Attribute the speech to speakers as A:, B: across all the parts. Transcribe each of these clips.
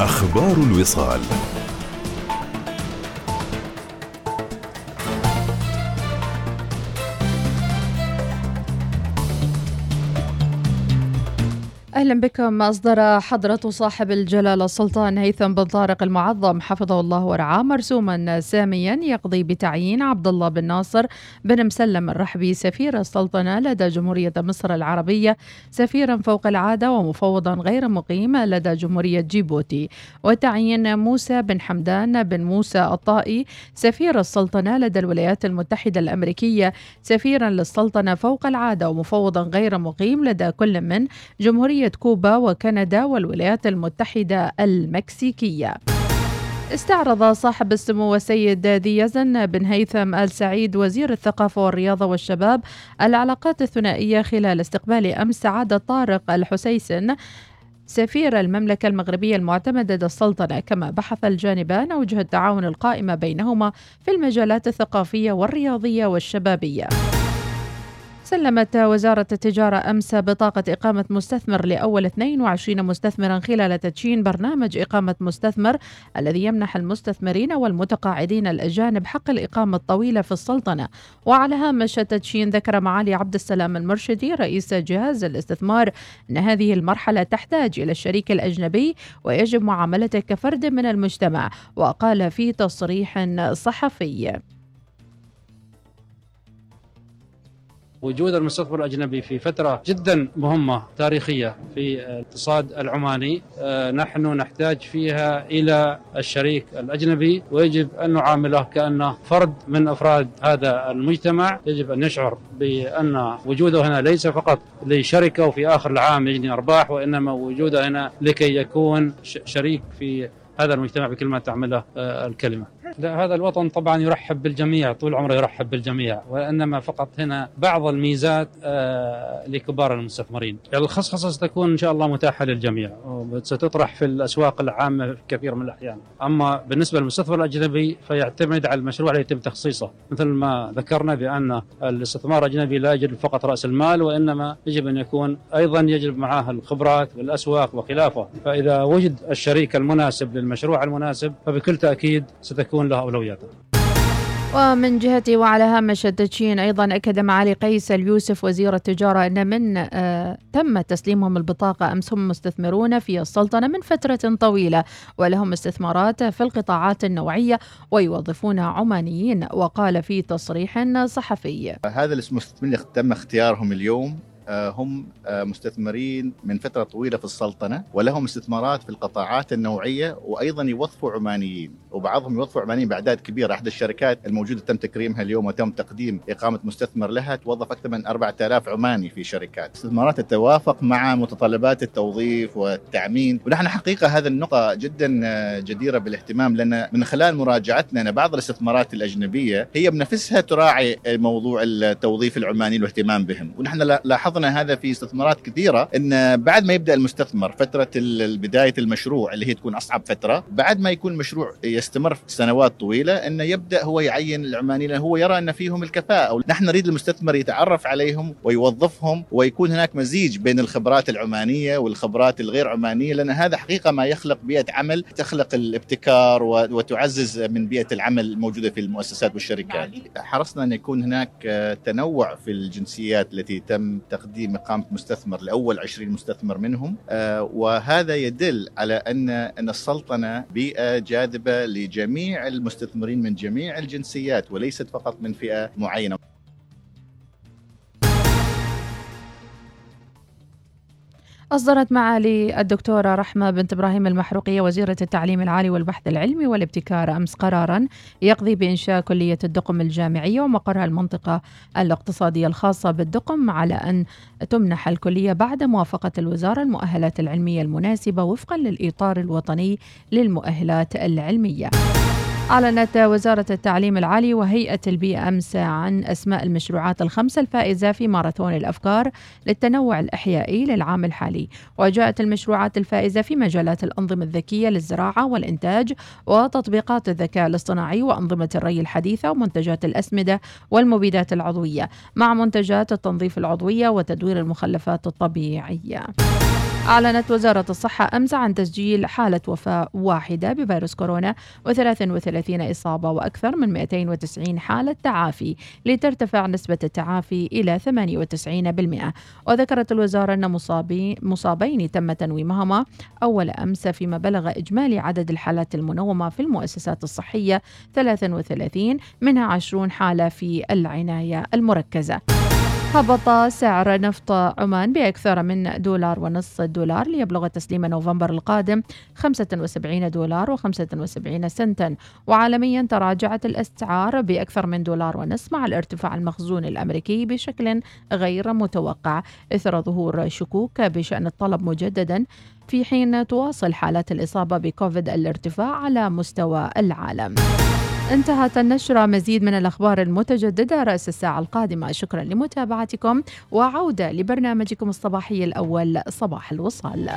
A: أخبار الوصال.
B: أهلا بكم أصدر حضرة صاحب الجلالة السلطان هيثم بن طارق المعظم. حفظه الله ورعاه. مرسوما ساميا يقضي بتعيين عبد الله بن ناصر بن مسلم الرحبي سفير السلطنة لدى جمهورية مصر العربية سفيرا فوق العادة ومفوضا غير مقيم لدى جمهورية جيبوتي. وتعيين موسى بن حمدان بن موسى الطائي سفير السلطنة لدى الولايات المتحدة الأمريكية سفيرا للسلطنة فوق العادة ومفوضا غير مقيم لدى كل من جمهورية كوبا وكندا والولايات المتحدة المكسيكية. استعرض صاحب السمو السيد ذي يزن بن هيثم آل سعيد وزير الثقافة والرياضة والشباب العلاقات الثنائية خلال استقبال أمس سعادة طارق الحسيسن سفير المملكة المغربية المعتمدة لدى السلطنة. كما بحث الجانبان أوجه التعاون القائمة بينهما في المجالات الثقافية والرياضية والشبابية. سلمت وزارة التجارة أمس بطاقة إقامة مستثمر لأول 22 مستثمرا خلال تدشين برنامج إقامة مستثمر الذي يمنح المستثمرين والمتقاعدين الأجانب حق الإقامة الطويلة في السلطنة. وعلى هامش التدشين ذكر معالي عبد السلام المرشدي رئيس جهاز الاستثمار أن هذه المرحلة تحتاج إلى الشريك الأجنبي ويجب معاملته كفرد من المجتمع وقال في تصريح صحفي.
C: وجود المستثمر الأجنبي في فترة جدا مهمة تاريخية في الاقتصاد العماني. نحن نحتاج فيها إلى الشريك الأجنبي. ويجب أن نعامله كأنه فرد من أفراد هذا المجتمع. يجب أن يشعر بأن وجوده هنا ليس فقط لشركة وفي آخر العام يجني أرباح وإنما وجوده هنا لكي يكون شريك في هذا المجتمع بكل ما تعمله الكلمة. لا هذا الوطن طبعا يرحب بالجميع طول عمره يرحب بالجميع وإنما فقط هنا بعض الميزات لكبار المستثمرين. الخصخصة ستكون إن شاء الله متاحة للجميع وستطرح في الأسواق العامة في كثير من الأحيان. أما بالنسبة للمستثمر الأجنبي فيعتمد على المشروع الذي يتم تخصيصه مثل ما ذكرنا بأن الاستثمار الأجنبي لا يجلب فقط رأس المال وإنما يجب أن يكون أيضا يجلب معه الخبرات والاسواق وخلافه فإذا وجد الشريك المناسب للمشروع المناسب فبكل تأكيد ستكون له اولوياته.
B: ومن جهته وعلى هامش التدشين أيضا أكد معالي قيس اليوسف وزير التجارة أن من آه تم تسليمهم البطاقة أمس هم مستثمرون في السلطنة من فترة طويلة ولهم استثمارات في القطاعات النوعية ويوظفون عمانيين وقال في تصريح صحفي
D: هذا المستثمرين تم اختيارهم اليوم هم مستثمرين من فترة طويلة في السلطنة ولهم استثمارات في القطاعات النوعية وأيضا يوظفوا عمانيين وبعضهم يوظفوا عمانيين بأعداد كبيرة. أحد الشركات الموجودة تم تكريمها اليوم وتم تقديم إقامة مستثمر لها توظف أكثر من 4000 عماني في شركات. استثمارات تتوافق مع متطلبات التوظيف والتعمين. ونحن حقيقة هذا النقطة جدا جديرة بالاهتمام لأن من خلال مراجعتنا أن بعض الاستثمارات الأجنبية هي بنفسها تراعي موضوع التوظيف العماني والاهتمام بهم. ونحن لاحظنا هذا في استثمارات كثيرة إن بعد ما يبدأ المستثمر فترة بدايه المشروع اللي هي تكون أصعب فترة بعد ما يكون مشروع يستمر سنوات طويلة انه يبدأ هو يعين العمانيين هو يرى أن فيهم الكفاءة نحن نريد المستثمر يتعرف عليهم ويوظفهم ويكون هناك مزيج بين الخبرات العمانية والخبرات الغير عمانية لأن هذا حقيقة ما يخلق بيئة عمل تخلق الابتكار وتعزز من بيئة العمل الموجودة في المؤسسات والشركات. حرصنا أن يكون هناك تنوع في الجنسيات التي تم تقديم إقامة مستثمر لأول 20 مستثمر منهم. آه وهذا يدل على أن أن السلطنة بيئة جاذبة لجميع المستثمرين من جميع الجنسيات وليست فقط من فئة معينة.
B: أصدرت معالي الدكتورة رحمة بنت إبراهيم المحروقية وزيرة التعليم العالي والبحث العلمي والابتكار أمس قرارا يقضي بإنشاء كلية الدقم الجامعية ومقرها المنطقة الاقتصادية الخاصة بالدقم على أن تمنح الكلية بعد موافقة الوزارة المؤهلات العلمية المناسبة وفقا للإطار الوطني للمؤهلات العلمية. أعلنت وزارة التعليم العالي وهيئة البيئة أمس عن أسماء المشروعات الخمسة الفائزة في ماراثون الأفكار للتنوع الإحيائي للعام الحالي وجاءت المشروعات الفائزة في مجالات الأنظمة الذكية للزراعة والإنتاج وتطبيقات الذكاء الاصطناعي وأنظمة الري الحديثة ومنتجات الأسمدة والمبيدات العضوية مع منتجات التنظيف العضوية وتدوير المخلفات الطبيعية. أعلنت وزارة الصحة أمس عن تسجيل حالة وفاة واحدة بفيروس كورونا و33 إصابة وأكثر من 290 حالة تعافي لترتفع نسبة التعافي إلى 98% وذكرت الوزارة أن مصابين, مصابين تم تنويمهما أول أمس فيما بلغ إجمالي عدد الحالات المنومة في المؤسسات الصحية 33 منها 20 حالة في العناية المركزة. هبط سعر نفط عمان بأكثر من دولار ونصف الدولار ليبلغ تسليم نوفمبر القادم 75 دولار و75 سنتا. وعالميا تراجعت الأسعار بأكثر من دولار ونصف مع الارتفاع المخزون الأمريكي بشكل غير متوقع. إثر ظهور شكوك بشأن الطلب مجددا في حين تواصل حالات الإصابة بكوفيد الارتفاع على مستوى العالم. انتهت النشرة. مزيد من الأخبار المتجددة رأس الساعة القادمة. شكرا لمتابعتكم وعودة لبرنامجكم الصباحي الأول صباح الوصال.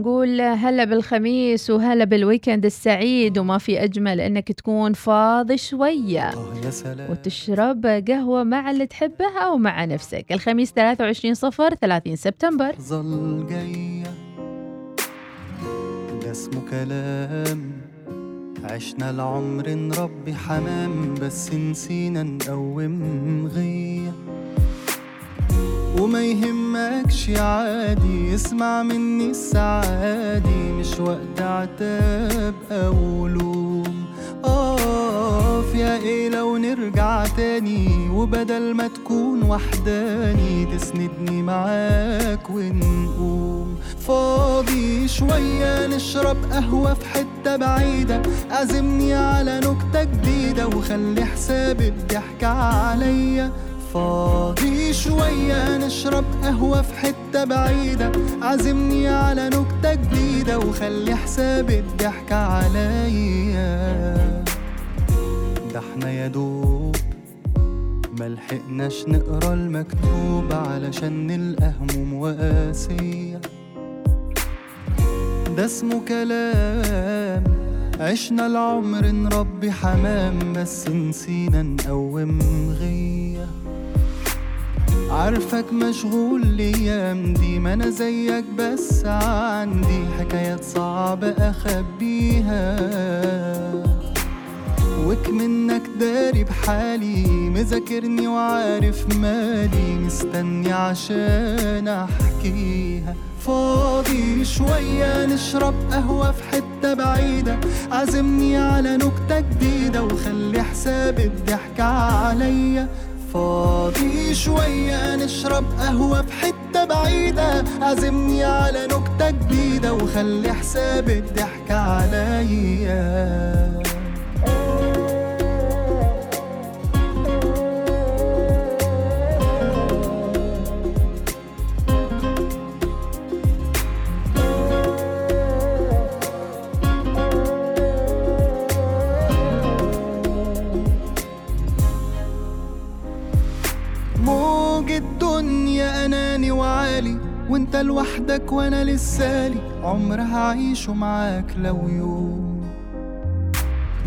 B: ونقول هلا بالخميس وهلا بالويكند السعيد وما في أجمل إنك تكون فاضي شوية. وتشرب قهوة مع اللي تحبه أو مع نفسك. الخميس 23 صفر 30 سبتمبر.
A: ظل جاية. ده اسمه كلام. عشنا العمر نربي حمام بس نسينا نقوم غية. وما يهمكش عادي اسمع مني السعادي مش وقت عتاب أو لوم اقف يا إيه لو نرجع تاني؟ وبدل ما تكون وحداني تسندني معاك ونقوم. فاضي شوية نشرب قهوة في حتة بعيدة. عزمني على نكتة جديدة وخلي حساب الضحك عليا. فاضي شوية نشرب قهوة في حتة بعيدة. عزمني على نكتة جديدة وخلي حساب الضحك عليا. ده إحنا يا دوب ملحقناش نقرأ المكتوب علشان نلقى هموم وقاسية ده اسمه كلام. عشنا العمر نربي حمام بس نسينا نقوم غية. عارفك مشغول الأيام دي ما أنا زيك بس عندي حكايات صعبة أخبيها. وك منك داري بحالي مذاكرني وعارف مالي مستني عشان أحكيها. فاضي شوية نشرب قهوة في حتة بعيدة عزمني على نكتة جديدة وخلي حساب الضحك عليا. فاضي شوية نشرب قهوة في حتة بعيدة. عزمني على نكتة جديدة وخلي حساب الضحك عليا. وعالي وانت لوحدك وأنا لسالي عمر هعيشه معاك لو يوم.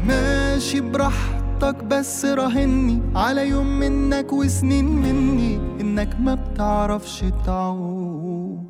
A: ماشي براحتك بس راهني على يوم منك وسنين مني انك ما بتعرفش تعوم.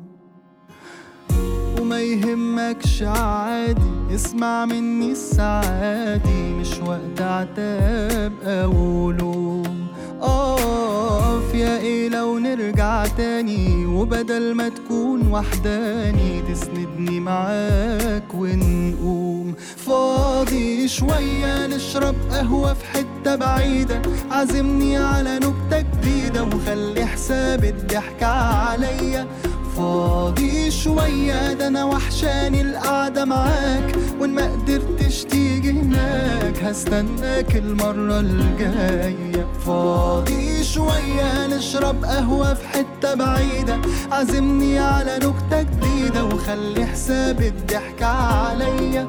A: وما يهمكش عادي اسمع مني السعادي مش وقت عتاب أو لوم. اقف يا إيه لو نرجع تاني؟ وبدل ما تكون وحداني تسندني معاك ونقوم. فاضي شوية نشرب قهوة في حتة بعيدة. عزمني على نكتة جديدة وخلي حساب الضحك عليا. فاضي شوية ده أنا وحشاني القعدة معاك وإن ما قدرتش تيجي هناك هستناك المرة الجاية. فاضي شوية نشرب قهوة في حتة بعيدة. عزمني على نكتة جديدة وخلي حساب الضحكة عليا.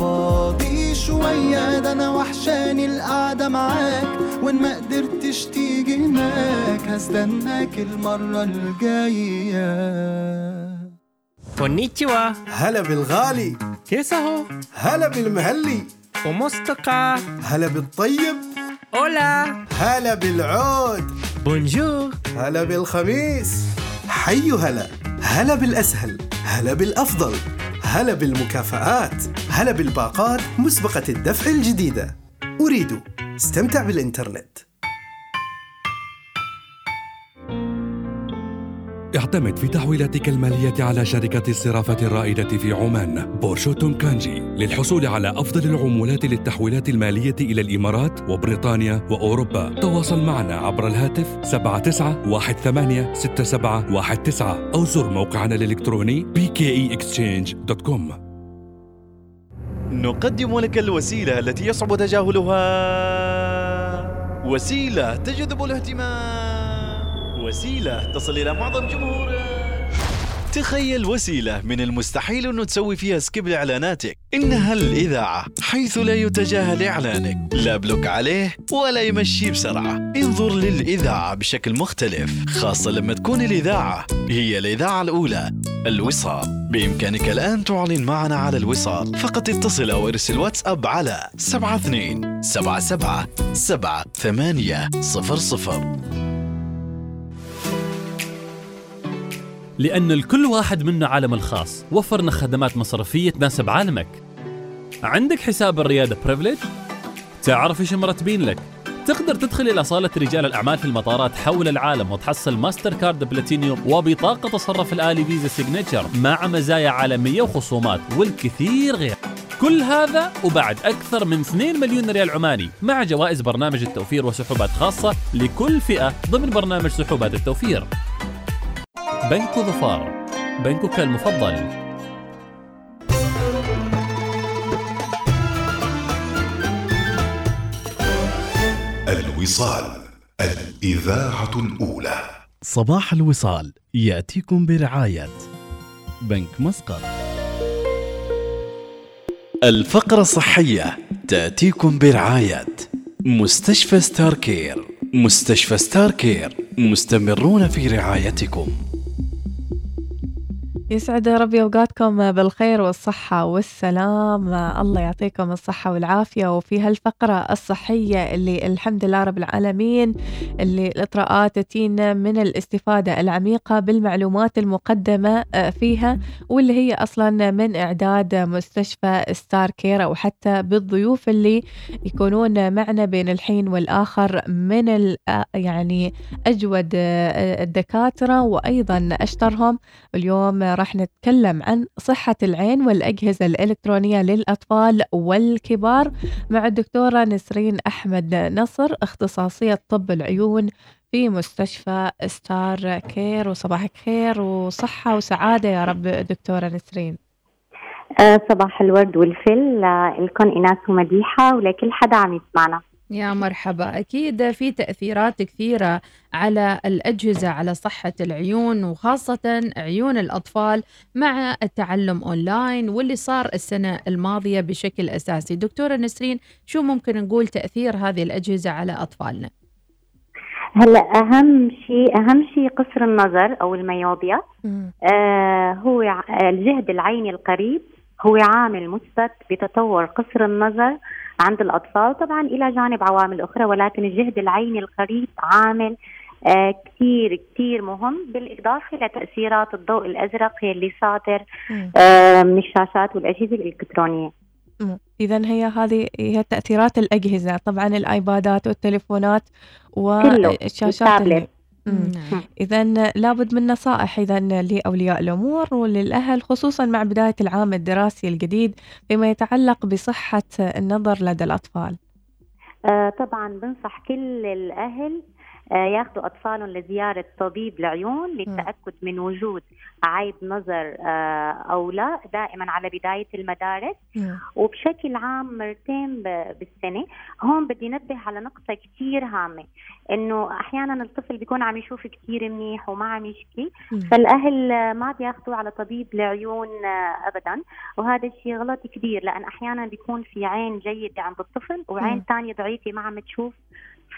A: فاضي شوية ده أنا وحشاني القعدة معاك وإن ما قدرتش تيجي هناك هستناك المرة الجاية.
E: كونيتشوا
F: هلا بالغالي.
E: كيسهو.
F: هلا بالمهلي.
E: ومستقى
F: هلا بالطيب.
E: أولا.
F: هلا بالعود.
E: بونجور.
F: هلا بالخميس. حي هلا. هلا بالأسهل. هلا بالأفضل. هلا بالمكافآت. هلا بالباقات مسبقة الدفع الجديدة. أريد استمتع بالإنترنت.
G: اعتمد في تحويلاتك المالية على شركة الصرافة الرائدة في عمان. بورشو تونكانجي للحصول على أفضل العمولات للتحويلات المالية إلى الإمارات وبريطانيا وأوروبا. تواصل معنا عبر الهاتف 79186719 أو زر موقعنا الإلكتروني bkeexchange.com
H: نقدم لك الوسيلة التي يصعب تجاهلها. وسيلة تجذب الاهتمام. وسيلة. تصل إلى معظم جمهورك تخيل وسيلة من المستحيل أنه تسوي فيها skip لإعلاناتك. إنها الإذاعة حيث لا يتجاهل إعلانك. لا block عليه ولا يمشي بسرعة. انظر للإذاعة بشكل مختلف خاصة لما تكون الإذاعة هي الإذاعة الأولى. الوصال. بإمكانك الآن تعلن معنا على الوصال. فقط اتصل أو ارسل واتساب على 72 77 7 8 00
I: لأن لكل واحد منا عالمه الخاص. وفرنا خدمات مصرفية تناسب عالمك. عندك حساب الريادة privilege؟ تعرف إيش مرتبين لك؟ تقدر تدخل إلى صالة رجال الأعمال في المطارات حول العالم وتحصل ماستر كارد بلاتينيوم وبطاقة تصرف الآلي فيزا signature مع مزايا عالمية وخصومات والكثير غير. كل هذا وبعد أكثر من 2 مليون ريال عماني مع جوائز برنامج التوفير وسحوبات خاصة لكل فئة ضمن برنامج سحوبات التوفير. بنك ظفار بنكك المفضل.
J: الوصال الإذاعة الأولى.
H: صباح الوصال يأتيكم برعاية بنك مسقط. الفقرة الصحية تأتيكم برعاية مستشفى ستار كير مستشفى ستار كير مستمرون في رعايتكم.
K: يسعد ربي أوقاتكم بالخير والصحة والسلام. الله يعطيكم الصحة والعافية وفي هالفقرة الصحية اللي الحمد لله رب العالمين اللي الإطراءات تتينا من الاستفادة العميقة بالمعلومات المقدمة فيها واللي هي أصلا من إعداد مستشفى ستار كير أو حتى بالضيوف اللي يكونون معنا بين الحين والآخر من يعني أجود الدكاترة وأيضا أشطرهم اليوم راح نتكلم عن صحة العين والأجهزة الإلكترونية للأطفال والكبار مع الدكتورة نسرين أحمد نصر اختصاصية طب العيون في مستشفى ستار كير. وصباحك خير وصحة وسعادة يا رب دكتورة نسرين.
L: أه صباح الورد والفل. لكم إيناس ومديحة ولكل حدا عم يسمعنا.
B: يا مرحبا. أكيد في تأثيرات كثيرة على الأجهزة على صحة العيون وخاصة عيون الأطفال مع التعلم أونلاين واللي صار السنة الماضية بشكل أساسي. دكتورة نسرين شو ممكن نقول تأثير هذه الأجهزة على أطفالنا؟
L: هلا أهم شيء أهم شيء قصر النظر أو الميوبيا. آه هو الجهد العيني القريب هو عامل مثبت بتطور قصر النظر عند الأطفال. طبعا إلى جانب عوامل أخرى ولكن الجهد العيني القريب عامل آه كثير كثير مهم بالإضافة لتأثيرات الضوء الأزرق اللي صادر آه من الشاشات والأجهزة الإلكترونية.
K: إذا هي هذه هي تأثيرات الأجهزة طبعا الآيبادات والتليفونات والشاشات إذا لابد من نصائح إذا لأولياء الأمور وللأهل خصوصا مع بداية العام الدراسي الجديد فيما يتعلق بصحة النظر لدى الأطفال.
L: آه طبعا بنصح كل الأهل ياخذوا أطفالهم لزيارة طبيب العيون للتاكد من وجود عيب نظر آه، أو لا دائما على بداية المدارس. وبشكل عام مرتين بالسنة. هون بدي انبه على نقطة كثير هامة. إنه أحيانا الطفل بيكون عم يشوف كثير منيح وما عم يشكي. فالأهل آه، ما بياخذوا على طبيب العيون آه، ابدا. وهذا الشيء غلط كبير لأن أحيانا بيكون في عين جيدة عند الطفل وعين. ثانية ضعيفة ما عم تشوف.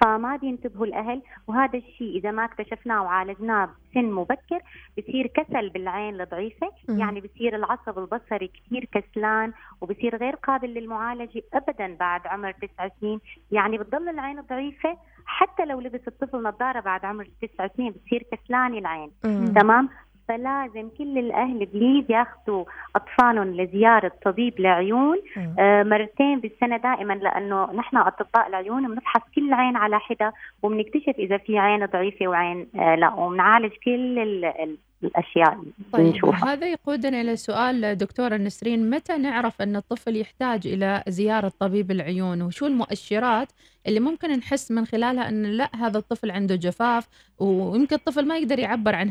L: فما بينتبهوا الأهل. وهذا الشيء إذا ما اكتشفناه وعالجناه بسن مبكر بصير كسل بالعين الضعيفه. يعني بصير العصب البصري كثير كسلان وبصير غير قابل للمعالجة ابدا بعد عمر تسع سنين. يعني بتضل العين الضعيفه حتى لو لبس الطفل نظارة بعد عمر تسع سنين بتصير كسلان العين. تمام؟ فلازم كل الأهل بليز ياخذوا أطفالهم لزيارة طبيب العيون آه مرتين بالسنة دائما لأنه نحن أطباء العيون بنفحص كل عين على حدة وبنكتشف إذا في عين ضعيفة وعين آه لا وبنعالج كل ال ال الأشياء
B: طيب
L: بنشوفها.
B: هذا يقودنا إلى سؤال دكتورة نسرين متى نعرف أن الطفل يحتاج إلى زيارة طبيب العيون؟ وشو المؤشرات اللي ممكن نحس من خلالها أن لا هذا الطفل عنده جفاف ويمكن الطفل ما يقدر يعبر عن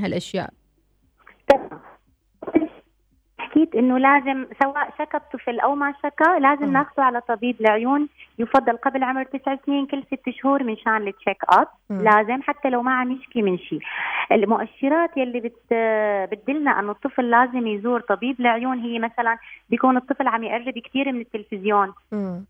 B: sistema
L: حكيت إنه لازم سواء شكى الطفل أو ما شكى لازم ناخذه على طبيب العيون يفضل قبل عمر تسع سنين كل ست شهور من شان ال check up
M: مم.
L: لازم حتى لو ما عم يشكي من شيء المؤشرات يلي بت بتدلنا إنه الطفل لازم يزور طبيب العيون هي مثلا بيكون الطفل عم يقرب كثير من التلفزيون.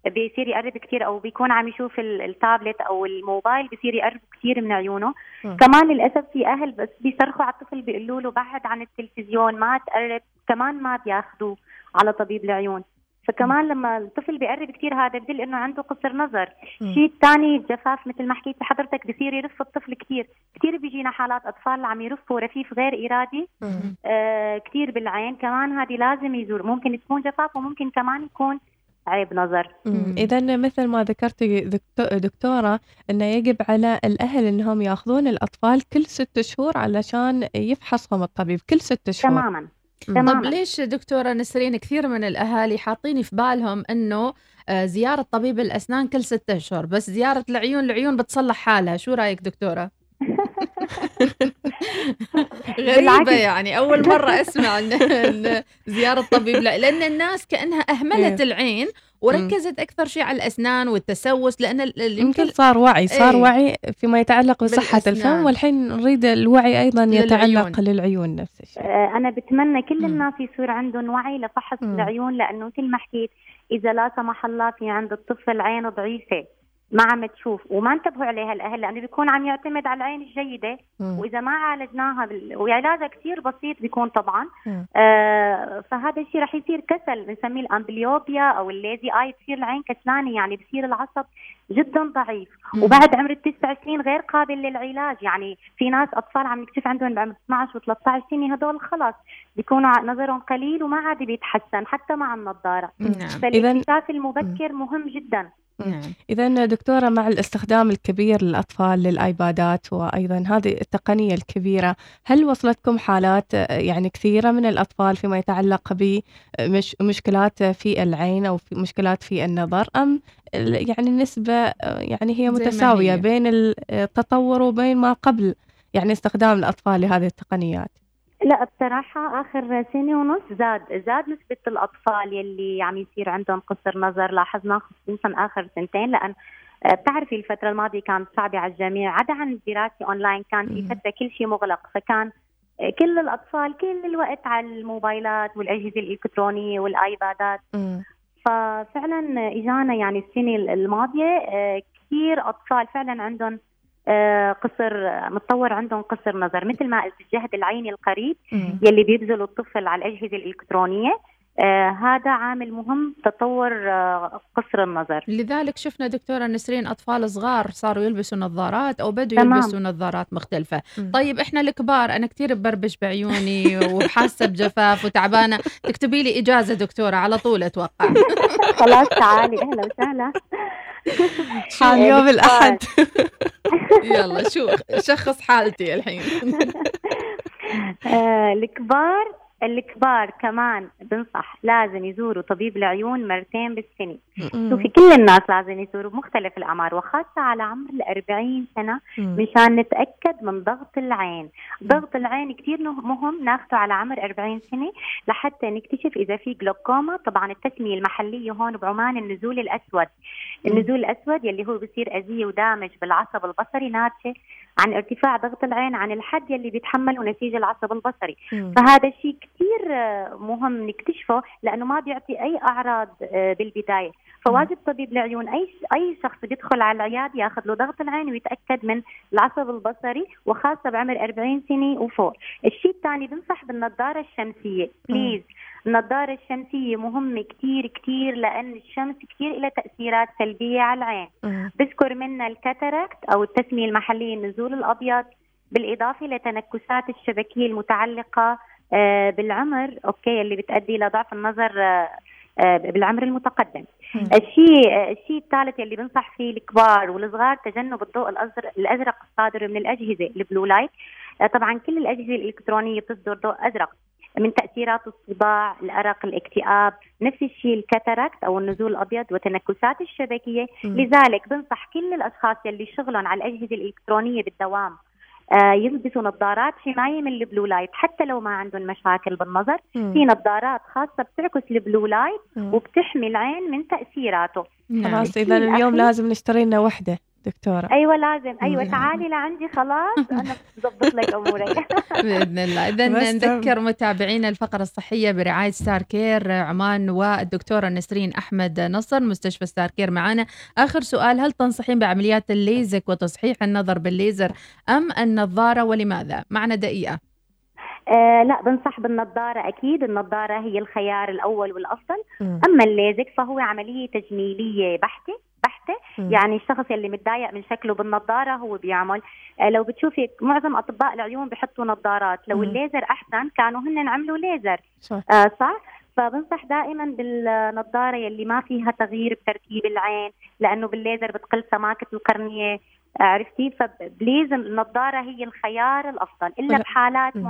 L: بيصير يقرب كثير أو بيكون عم يشوف ال- التابلت أو الموبايل بيصير يقرب كثير من عيونه. كمان للأسف في أهل بس بيصرخوا على الطفل بيقولوا له بعد عن التلفزيون ما تقرب. كمان ما بياخذوه على طبيب العيون. فكمان لما الطفل بيقرب كثير هذا بدل إنه عنده قصر نظر.
M: مم.
L: شيء ثاني الجفاف مثل ما حكيت حضرتك بصير يرف الطفل كثير كثير بيجينا حالات أطفال عم يرفوا رفيف غير ارادي آه كثير بالعين. كمان هذه لازم يزور. ممكن تكون جفاف وممكن كمان يكون عيب نظر.
K: إذا مثل ما ذكرتي دكتو- دكتورة أنه يجب على الأهل أنهم يأخذون الأطفال كل ست شهور علشان يفحصهم الطبيب. كل ست شهور.
L: تماما.
B: طب ليش دكتورة نسرين كثير من الأهالي حاطين في بالهم أنه آه، زيارة طبيب الأسنان كل ستة أشهر بس زيارة العيون العيون بتصلح حالها شو رأيك دكتورة؟ غريبة. يعني أول مرة أسمع إن إن زيارة طبيب لأن الناس كأنها أهملت
K: إيه.
B: العين وركزت أكثر شيء على الأسنان والتسوس لأن ال- ال-
K: يمكن صار وعي صار
B: إيه.
K: وعي فيما يتعلق بصحة
B: بالأسنان.
K: الفم والحين نريد الوعي أيضا يتعلق
L: للعيون.
K: للعيون نفس الشيء
L: آه، أنا بتمنى كل الناس يصير عندهم وعي لفحص العيون لأنه مثل ما حكيت إذا لا سمح الله في عند الطفل عين ضعيفة ما عم تشوف وما انتبهوا عليها الأهل لأنه بيكون عم يعتمد على العين
M: الجيدة.
L: وإذا ما عالجناها بال... وعلاجها كثير بسيط بيكون طبعا. آه فهذا الشيء رح يصير كسل بنسميه الأمبليوبيا أو الليزي آي بصير العين كسلانة يعني بصير العصب جدا ضعيف
M: مم.
L: وبعد عمر التسع سنين غير قابل للعلاج يعني في ناس أطفال عم نكتشف عندهم بعمر 12 و13 سنة هدول خلص بيكونوا نظرهم قليل وما عاد بيتحسن حتى مع النظارة
K: نعم.
L: فالاكتشاف المبكر مهم جدا
K: إذا دكتورة مع الاستخدام الكبير للأطفال للآيبادات وأيضا هذه التقنية الكبيرة هل وصلتكم حالات يعني كثيرة من الأطفال فيما يتعلق بمشكلات في العين أو في مشكلات في النظر أم يعني النسبة يعني هي متساوية
B: هي.
K: بين التطور وبين ما قبل يعني استخدام الأطفال لهذه التقنيات؟
L: لا بصراحة آخر سنة ونص زاد زاد نسبة الأطفال يلي عم يصير عندهم قصر نظر. لاحظناه خصوصا آخر سنتين لأن آه، بتعرفي الفترة الماضية كانت صعبة على الجميع. عدا عن الدراسة أونلاين كان في فترة كل شيء مغلق. فكان آه، كل الأطفال كل الوقت على الموبايلات والأجهزة الإلكترونية والآيبادات. ففعلا إجانا يعني السنة الماضية آه، كثير أطفال فعلا عندهم قصر آه، متطور عندهم قصر نظر مثل ما قلت الجهد العيني القريب يلي بيبذله الطفل على الأجهزة الإلكترونية. آه، هذا عامل مهم تطور آه، قصر النظر.
B: لذلك شفنا دكتورة نسرين أطفال صغار صاروا يلبسوا نظارات أو بدوا
L: تمام.
B: يلبسوا نظارات مختلفة. طيب إحنا الكبار أنا كتير ببربش بعيوني وحاسة بجفاف وتعبانة. تكتبي لي إجازة دكتورة على طول أتوقع.
L: خلاص تعالي. أهلا وسهلا.
K: اليوم الأحد
B: يلا شو شخص حالتي الحين.
L: آه، الكبار الكبار كمان بنصح لازم يزوروا طبيب العيون مرتين بالسنة. شوفي كل الناس لازم يزوروا بمختلف الأعمار وخاصة على عمر الأربعين سنة. مشان نتأكد من ضغط العين. ضغط العين كتير نه- مهم ناخده على عمر 40 سنة لحتى نكتشف إذا في جلوكوما طبعا التسمية المحلية هون بعمان النزول الأسود. النزول الأسود يلي هو بصير أذية ودامج بالعصب البصري ناتجة. عن ارتفاع ضغط العين عن الحد يلي بيتحمله نسيج العصب البصري.
K: مم.
L: فهذا الشيء كثير مهم نكتشفه لأنه ما بيعطي أي أعراض آه، بالبداية. فواجب طبيب العيون أي أي شخص بيدخل على العيادة ياخذ له ضغط العين ويتأكد من العصب البصري وخاصة بعمر 40 سنة وفوق. الشيء الثاني بنصح بالنظارة الشمسية. بليز النظارة الشمسية مهمة كتير كتير لأن الشمس كتير لها تأثيرات سلبية على العين
K: مم.
L: بذكر منها ال cataract أو التسمية المحلية النزول الأبيض بالإضافة لتنكسات الشبكية المتعلقة آه، بالعمر أوكي اللي بتؤدي إلى ضعف النظر آه، آه، بالعمر المتقدم. الشيء آه، الشيء الثالث اللي بنصح فيه الكبار والصغار تجنب الضوء الأزرق الصادر من الأجهزة ال blue light آه، طبعا كل الأجهزة الإلكترونية بتصدر ضوء أزرق من تأثيرات الصداع، الأرق، الاكتئاب، نفس الشيء ال cataract أو النزول الأبيض وتنكسات الشبكية،
K: مم.
L: لذلك بنصح كل الأشخاص يلي شغلهم على الأجهزة الإلكترونية بالدوام آه، يلبسوا نظارات حماية من ال blue light حتى لو ما عندهم مشاكل بالنظر
K: مم.
L: في نظارات خاصة بتعكس ال blue
K: light.
L: وبتحمي العين من
B: تأثيراته.
K: خلاص
L: الشيء
K: إذا اليوم لازم نشتري لنا وحدة دكتورة.
L: أيوه لازم. أيوه
K: مم.
L: تعالي لعندي خلاص أنا بظبط لك أمورك.
B: بإذن الله. اذا
K: بس
B: نذكر متابعينا الفقرة الصحية برعاية ستار كير عمان والدكتورة نسرين أحمد نصر. مستشفى ستار كير معنا آخر سؤال هل تنصحين بعمليات الليزك وتصحيح النظر بالليزر أم النظارة ولماذا؟ معنا دقيقة.
L: آه لا بنصح بالنظارة أكيد. النظارة هي الخيار الأول والأفضل. أما الليزك فهو عملية تجميلية بحتة.
K: مم.
L: يعني الشخص اللي متضايق من شكله بالنظارة هو بيعمل. آه لو بتشوفي معظم أطباء العيون بحطوا نظارات. لو. الليزر أحسن كانوا هن عملوا ليزر.
K: صح.
L: آه صح؟ فبنصح دائما بالنظارة يلي ما فيها تغيير بتركيب العين لأنه بالليزر بتقل سماكة القرنية. آه، عرفتي؟ فبليز النظارة هي الخيار الأفضل. إلا
K: ولا-
L: بحالات
K: مم.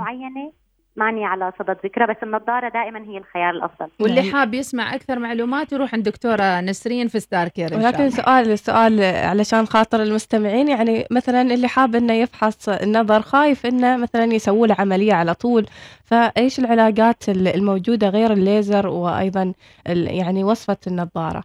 L: ماني على صدد ذكرى بس النظارة دائما هي الخيار الأفضل
B: واللي
K: نعم.
B: حاب يسمع أكثر معلومات يروح عند دكتورة نسرين في ستار كير إن شاء
K: ولكن
B: الله.
K: سؤال السؤال علشان خاطر المستمعين يعني مثلا اللي حاب إنه يفحص النظر خايف إنه مثلا يسووا له عملية على طول فإيش العلاجات ال- الموجودة غير الليزر وأيضا ال- يعني وصفة
L: النظارة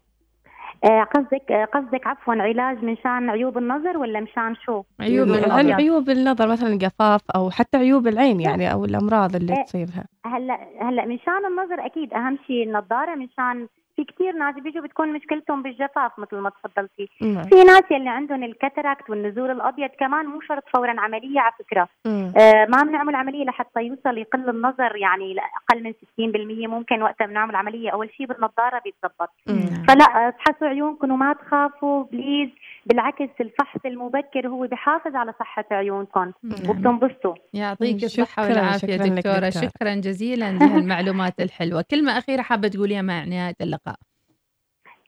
L: قصدك آه، قصدك عفوا علاج من شان عيوب النظر ولا مشان شو؟
B: عيوب.
K: عن عيوب النظر مثلا قفاف أو حتى عيوب العين يعني أو الأمراض اللي
L: إيه.
K: تصيبها
L: هلأ هلأ من شان النظر أكيد أهم شيء النظارة من شان في كثير ناس بيجوا بتكون مشكلتهم بالجفاف مثل ما تفضلتي.
K: نعم.
L: في ناس يلي عندهم ال cataract والنزول الأبيض كمان مو شرط فورا عملية على فكرة.
K: مم.
L: آه ما بنعمل عملية لحتى يوصل يقل النظر يعني لأقل من 60% ممكن وقتها بنعمل عملية أول شيء بالنظارة بيتضبط
K: مم.
L: فلا افحصوا عيونكم وما تخافوا please. بالعكس الفحص المبكر هو بحافظ على صحة عيونكم.
B: نعم.
L: وبتنبسطوا.
B: يعطيك الصحة
K: شكراً-
B: والعافية دكتورة. شكرا جزيلا لهالمعلومات الحلوة. كلمة أخيرة حابة تقوليها مع نهاية اللقاء.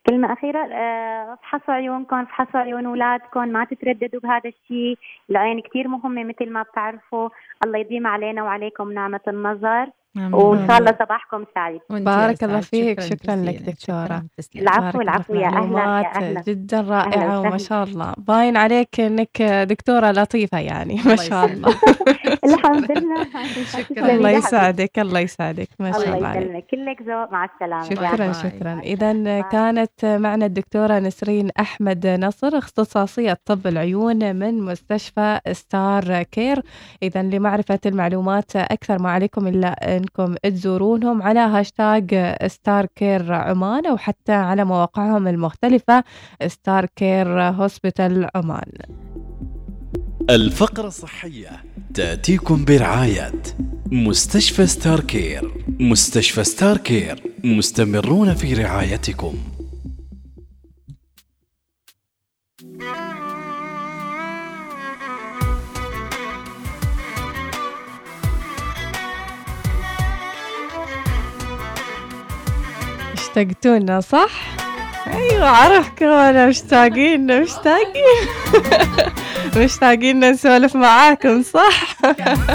L: كلمة أخيرة آه، افحصوا عيونكم افحصوا عيون أولادكم ما تترددوا بهذا الشيء العين كتير مهمة مثل ما بتعرفوا. الله يديم علينا وعليكم نعمة النظر. وإن شاء الله صباحكم سعيد.
K: بارك الله فيك. شكرا لك دكتورة.
L: العفو العفو يا أهلا يا أهلا.
K: جدا رائعة وما
L: وسهلا.
K: شاء الله. باين عليك إنك دكتورة لطيفة يعني. ما شاء الله.
L: الحمد لله.
B: شكراً.
K: الله يسعدك الله يسعدك ما شاء الله
L: الله كلك ذوق. مع السلامة.
K: شكرا شكرا. اذا كانت معنا الدكتورة نسرين أحمد نصر اختصاصية طب العيون من مستشفى ستار كير. اذا لمعرفة المعلومات أكثر ما عليكم إلا أنكم تزورونهم على هاشتاج ستار كير عمان أو حتى على مواقعهم المختلفة ستار كير hospital عمان.
H: الفقرة الصحية تأتيكم برعاية مستشفى ستار كير مستشفى ستار كير مستمرون في رعايتكم.
K: اشتقتونا صح؟ أيوه عرفكم أنا مشتاقين مشتاقين. مشتاقين نسولف معاكم صح؟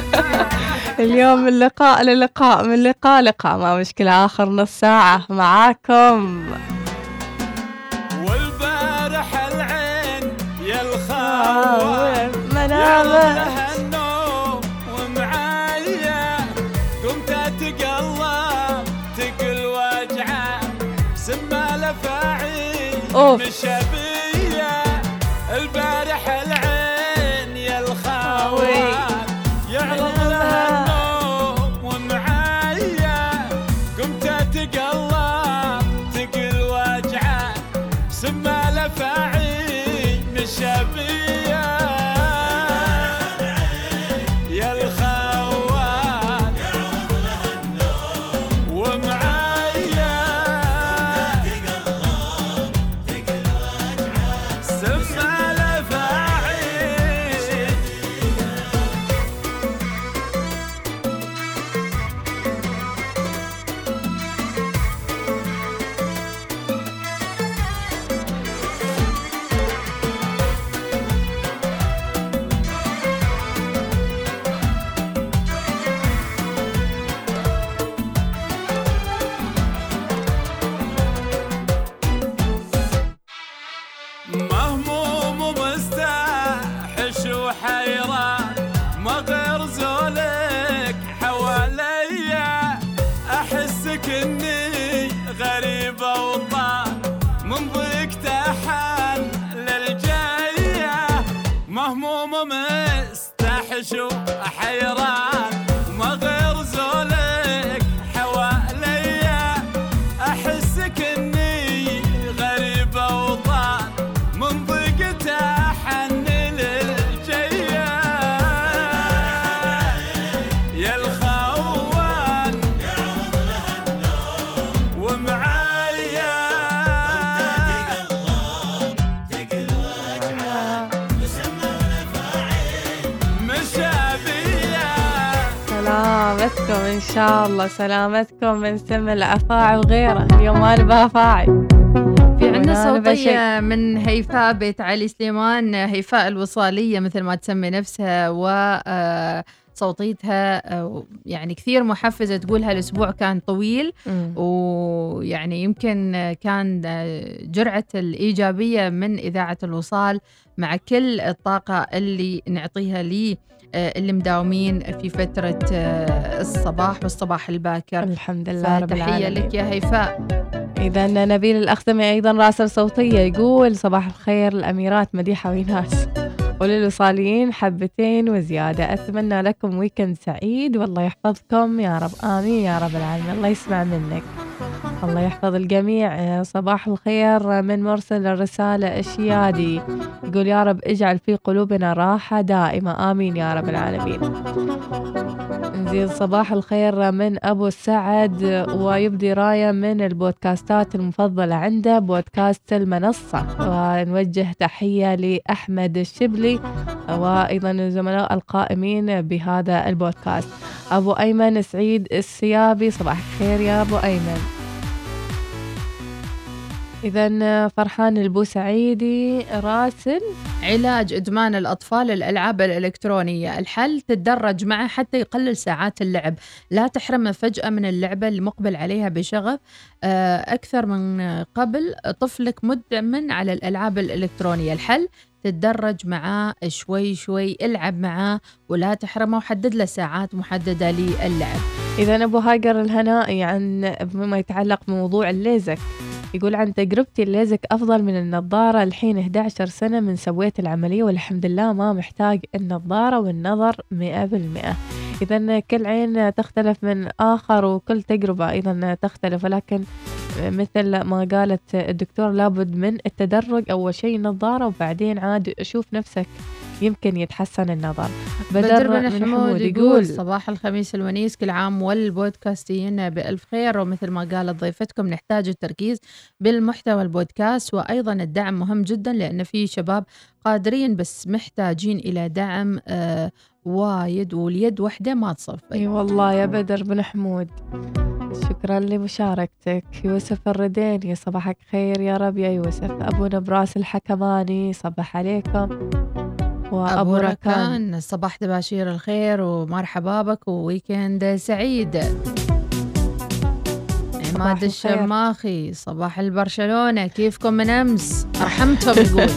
K: اليوم من لقاء للقاء من لقاء لقاء ما مشكلة آخر نص ساعة معاكم.
M: والبارح العين يا الخاوة
K: منامة. Oh. شاء الله سلامتكم من سم الأفاعي وغيره اليوم ما نبغى أفاعي
B: في عندنا. صوتية من هيفاء بيت علي سليمان هيفاء الوصالية مثل ما تسمي نفسها و آه، صوتيتها آه، يعني كثير محفزة تقول هالأسبوع كان طويل. ويعني يمكن كان آه، جرعة الإيجابية من إذاعة الوصال مع كل الطاقة اللي نعطيها لي اللي مداومين في فترة آه، الصباح والصباح الباكر.
K: الحمد لله رب العالمين
B: لك يا هيفاء.
K: إذا نبيل الأخدمي أيضا راسل صوتية يقول صباح الخير الأميرات مديحة ويناس. وللوصاليين حبتين وزيادة. أتمنى لكم ويكند سعيد. والله يحفظكم. يا رب آمين. يا رب العالمين. الله يسمع منك. الله يحفظ الجميع. آه، صباح الخير من مرسل الرسالة الشيادي يقول يا رب اجعل في قلوبنا راحة دائمة. آمين يا رب العالمين. نزيد صباح الخير من أبو سعد. ويبدي راية من البودكاستات المفضلة عنده بودكاست المنصة. ونوجه تحية لأحمد الشبلي وأيضا الزملاء القائمين بهذا البودكاست. أبو أيمن سعيد السيابي صباح الخير يا أبو أيمن. إذا فرحان البوسعيدي راسل.
B: علاج إدمان الأطفال الألعاب الإلكترونية. الحل تتدرج معه حتى يقلل ساعات اللعب. لا تحرمه فجأة من اللعبة اللي مقبل عليها بشغف. آه، أكثر من قبل طفلك مدمن على الألعاب الإلكترونية. الحل تتدرج معاه شوي شوي العب معاه ولا تحرمه وحدد له ساعات محددة للعب.
K: إذا أبو هاجر الهنائي عن بما يتعلق بموضوع الليزك. يقول عن تجربتي الليزك أفضل من النظارة الحين 11 سنة من سويت العملية والحمد لله ما محتاج النظارة والنظر 100% إذا كل عين تختلف من آخر وكل تجربة أيضا تختلف. ولكن مثل ما قالت الدكتور لابد من التدرج. أول شيء نظارة وبعدين عاد أشوف نفسك. يمكن يتحسن النظر.
B: بدر بن حمود يقول صباح الخميس الونيس كل عام والبودكاستيين بألف خير ومثل ما قالت ضيفتكم نحتاج التركيز بالمحتوى البودكاست وأيضا الدعم مهم جدا لأن في شباب قادرين بس محتاجين إلى دعم آه وايد واليد وحدة ما تصفي.
K: إي والله يا بدر بن حمود. شكرا لمشاركتك. يوسف الرديني صباحك خير يا رب يا يوسف. أبونا براس الحكماني صبح عليكم. وأبو ركان.
B: صباح تباشير الخير ومرحبا بك و weekend سعيد. عماد. الشماخي صباح البرشلونة كيفكم من أمس؟ أرحمتهم يقول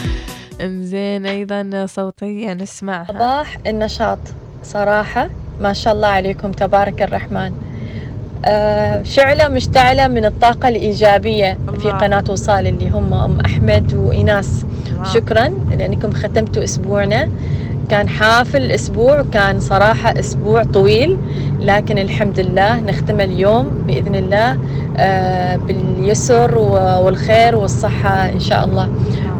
K: إنزين أيضا صوتية نسمعها.
N: صباح النشاط. صراحة ما شاء الله عليكم تبارك الرحمن. شعلة مشتعلة من الطاقة الإيجابية في قناة وصال اللي هم أم أحمد وإناس. شكرا لأنكم ختمتوا أسبوعنا. كان حافل الأسبوع وكان صراحة أسبوع طويل لكن الحمد لله نختم اليوم بإذن الله آه باليسر والخير والصحة إن شاء الله.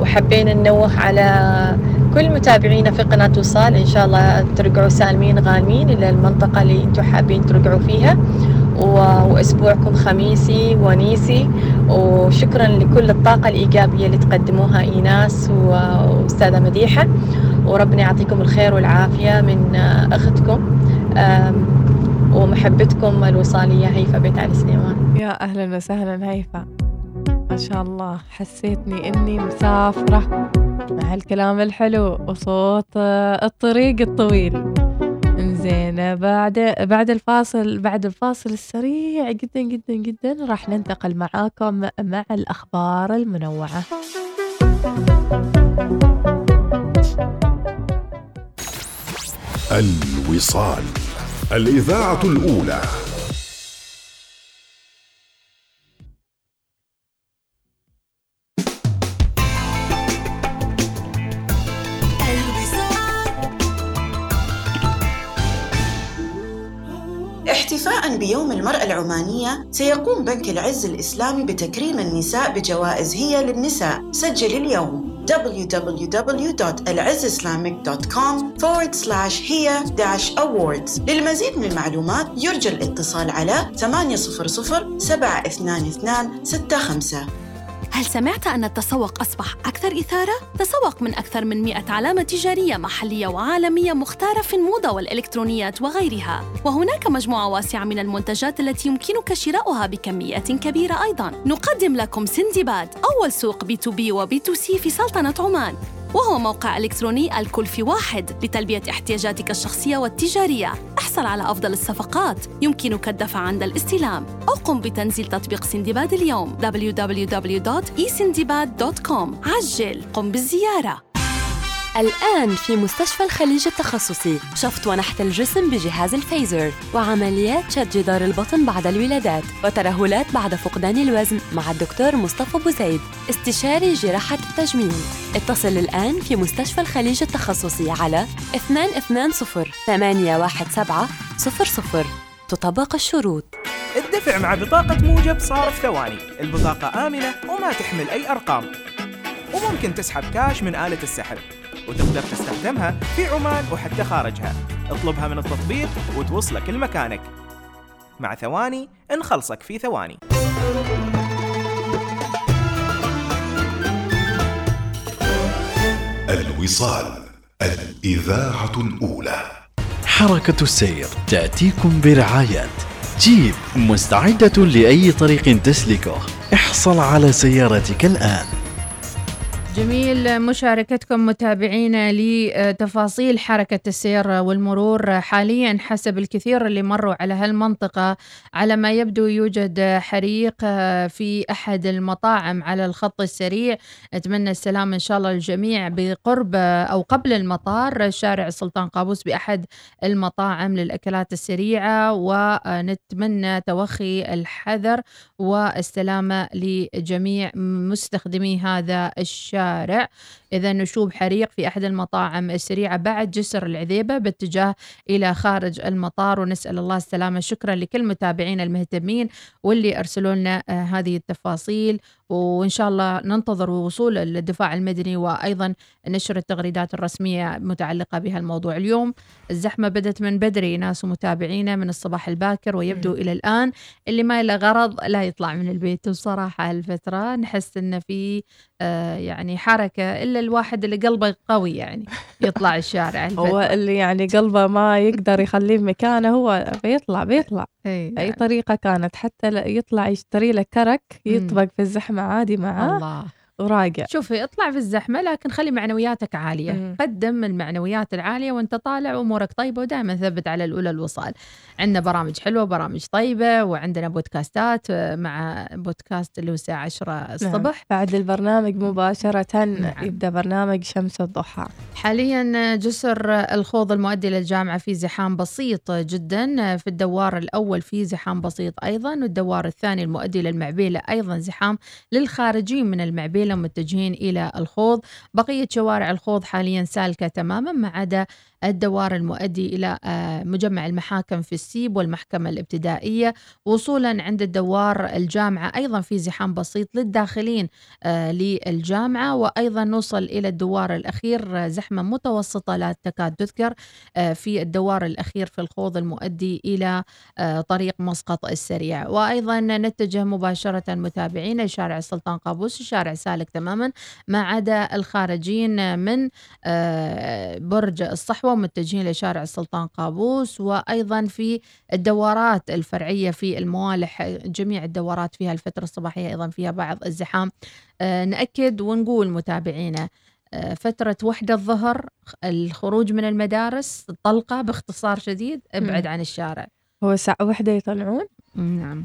N: وحبينا ننوه على كل متابعينا في قناة وصال. إن شاء الله ترجعوا سالمين غانمين إلى المنطقة اللي أنتم حابين ترجعوا فيها. وأسبوعكم خميسي ونيسي. وشكرا لكل الطاقة الإيجابية اللي تقدموها إيناس وأستاذة مديحة. وربنا يعطيكم الخير والعافية من أختكم ومحبتكم الوصالية هيفا بيت علي سليمان.
K: يا أهلا وسهلا هيفا. ما شاء الله حسيتني إني مسافرة مع الكلام الحلو وصوت الطريق الطويل. انزين بعد بعد الفاصل بعد الفاصل السريع جدا جدا جدا راح ننتقل معاكم مع الأخبار المنوعة.
J: الوصال الإذاعة الأولى.
O: احتفاء بيوم المرأة العمانية سيقوم بنك العز الإسلامي بتكريم النساء بجوائز هي للنساء. سجل اليوم. www.العزislamic.com forward slash هي dash awards. للمزيد من المعلومات يرجى الاتصال على 800 722 65
P: هل سمعت أن التسوق أصبح أكثر إثارة؟ تسوق من أكثر من 100 علامة تجارية محلية وعالمية مختارة في الموضة والإلكترونيات وغيرها. وهناك مجموعة واسعة من المنتجات التي يمكنك شراؤها بكميات كبيرة أيضاً. نقدم لكم سندباد أول سوق بي تو بي وبي تو سي في سلطنة عمان. وهو موقع إلكتروني الكل في واحد لتلبية احتياجاتك الشخصية والتجارية. احصل على أفضل الصفقات يمكنك الدفع عند الاستلام. أو قم بتنزيل تطبيق سندباد اليوم www.esindibad.com عجل قم بالزيارة.
Q: الآن في مستشفى الخليج التخصصي. شفط ونحت الجسم بجهاز الفيزر وعمليات شد جدار البطن بعد الولادات وترهلات بعد فقدان الوزن مع الدكتور مصطفى أبو زيد استشاري جراحة التجميل. اتصل الآن في مستشفى الخليج التخصصي على 220 817 00 تطبق الشروط.
E: الدفع مع بطاقة موجب صار في ثواني. البطاقة آمنة وما تحمل أي أرقام. وممكن تسحب كاش من آلة السحب وتقدر تستخدمها في عمان وحتى خارجها. اطلبها من التطبيق وتوصلك لمكانك. مع ثواني نخلصك في ثواني.
J: الوصال الإذاعة الأولى.
H: حركة السير تأتيكم برعاية جيب مستعدة لأي طريق تسلكه. احصل على سيارتك الآن.
B: جميل مشاركتكم متابعينا لتفاصيل حركة السير والمرور حاليا حسب الكثير اللي مروا على هالمنطقة. على ما يبدو يوجد حريق في أحد المطاعم على الخط السريع. أتمنى السلام إن شاء الله للجميع بقرب أو قبل المطار. شارع السلطان قابوس بأحد المطاعم للأكلات السريعة ونتمنى توخي الحذر والسلامة لجميع مستخدمي هذا الشارع. إذا نشوب حريق في أحد المطاعم السريعة بعد جسر العذيبة باتجاه إلى خارج المطار. ونسأل الله السلامة شكرا لكل متابعينا المهتمين واللي أرسلوا لنا آه، هذه التفاصيل. وإن شاء الله ننتظر وصول الدفاع المدني وأيضا نشر التغريدات الرسمية متعلقة بها الموضوع اليوم. الزحمة بدت من بدري ناس ومتابعينا من الصباح الباكر ويبدو إلى الآن اللي ما له غرض لا يطلع من البيت. وصراحة هالفترة نحس إن في يعني حركة إلا الواحد اللي قلبه قوي يعني يطلع الشارع
K: هو
B: الفترة.
K: اللي يعني قلبه ما يقدر يخليه مكانه هو بيطلع بيطلع.
B: أي
K: أي طريقة كانت حتى يطلع يشتري له كرك يطبق في الزحمة عادي معاه.
B: الله.
K: وراجع
B: شوفي اطلع في الزحمة لكن خلي معنوياتك عالية.
K: مم.
B: قدم المعنويات العالية وانت طالع أمورك طيبة ودائما ثبت على الأولى الوصال. عندنا برامج حلوة برامج طيبة وعندنا بودكاستات آه، مع بودكاست اللي هو الساعة 10 الصبح.
K: نعم. بعد البرنامج مباشرة نعم. يبدأ برنامج شمس الضحى.
B: حاليا جسر الخوض المؤدي للجامعة في زحام بسيط جدا. في الدوار الأول في زحام بسيط أيضا والدوار الثاني المؤدي للمعبيلة أيضا زحام للخارجين من المعبيلة متجهين إلى الخوض. بقية شوارع الخوض حاليا سالكة تماما ما عدا الدوار المؤدي إلى آه، مجمع المحاكم في السيب والمحكمة الابتدائية. وصولا عند الدوار الجامعة أيضا في زحام بسيط للداخلين آه، للجامعة. وأيضا نوصل إلى الدوار الأخير آه، زحمة متوسطة لا تكاد تذكر في الدوار الأخير في الخوض المؤدي إلى طريق مسقط السريع. وأيضا نتجه مباشرة متابعين لشارع السلطان قابوس الشارع سالك تماما ما عدا الخارجين من آه، برج الصحوة متجهين لشارع السلطان قابوس وأيضا في الدورات الفرعية في الموالح جميع الدورات فيها الفترة الصباحية أيضا فيها بعض الزحام آه، نأكد ونقول متابعينا آه، فترة وحدة الظهر الخروج من المدارس طلقة باختصار شديد ابعد. عن الشارع
K: هو ساعة واحدة يطلعون؟
B: نعم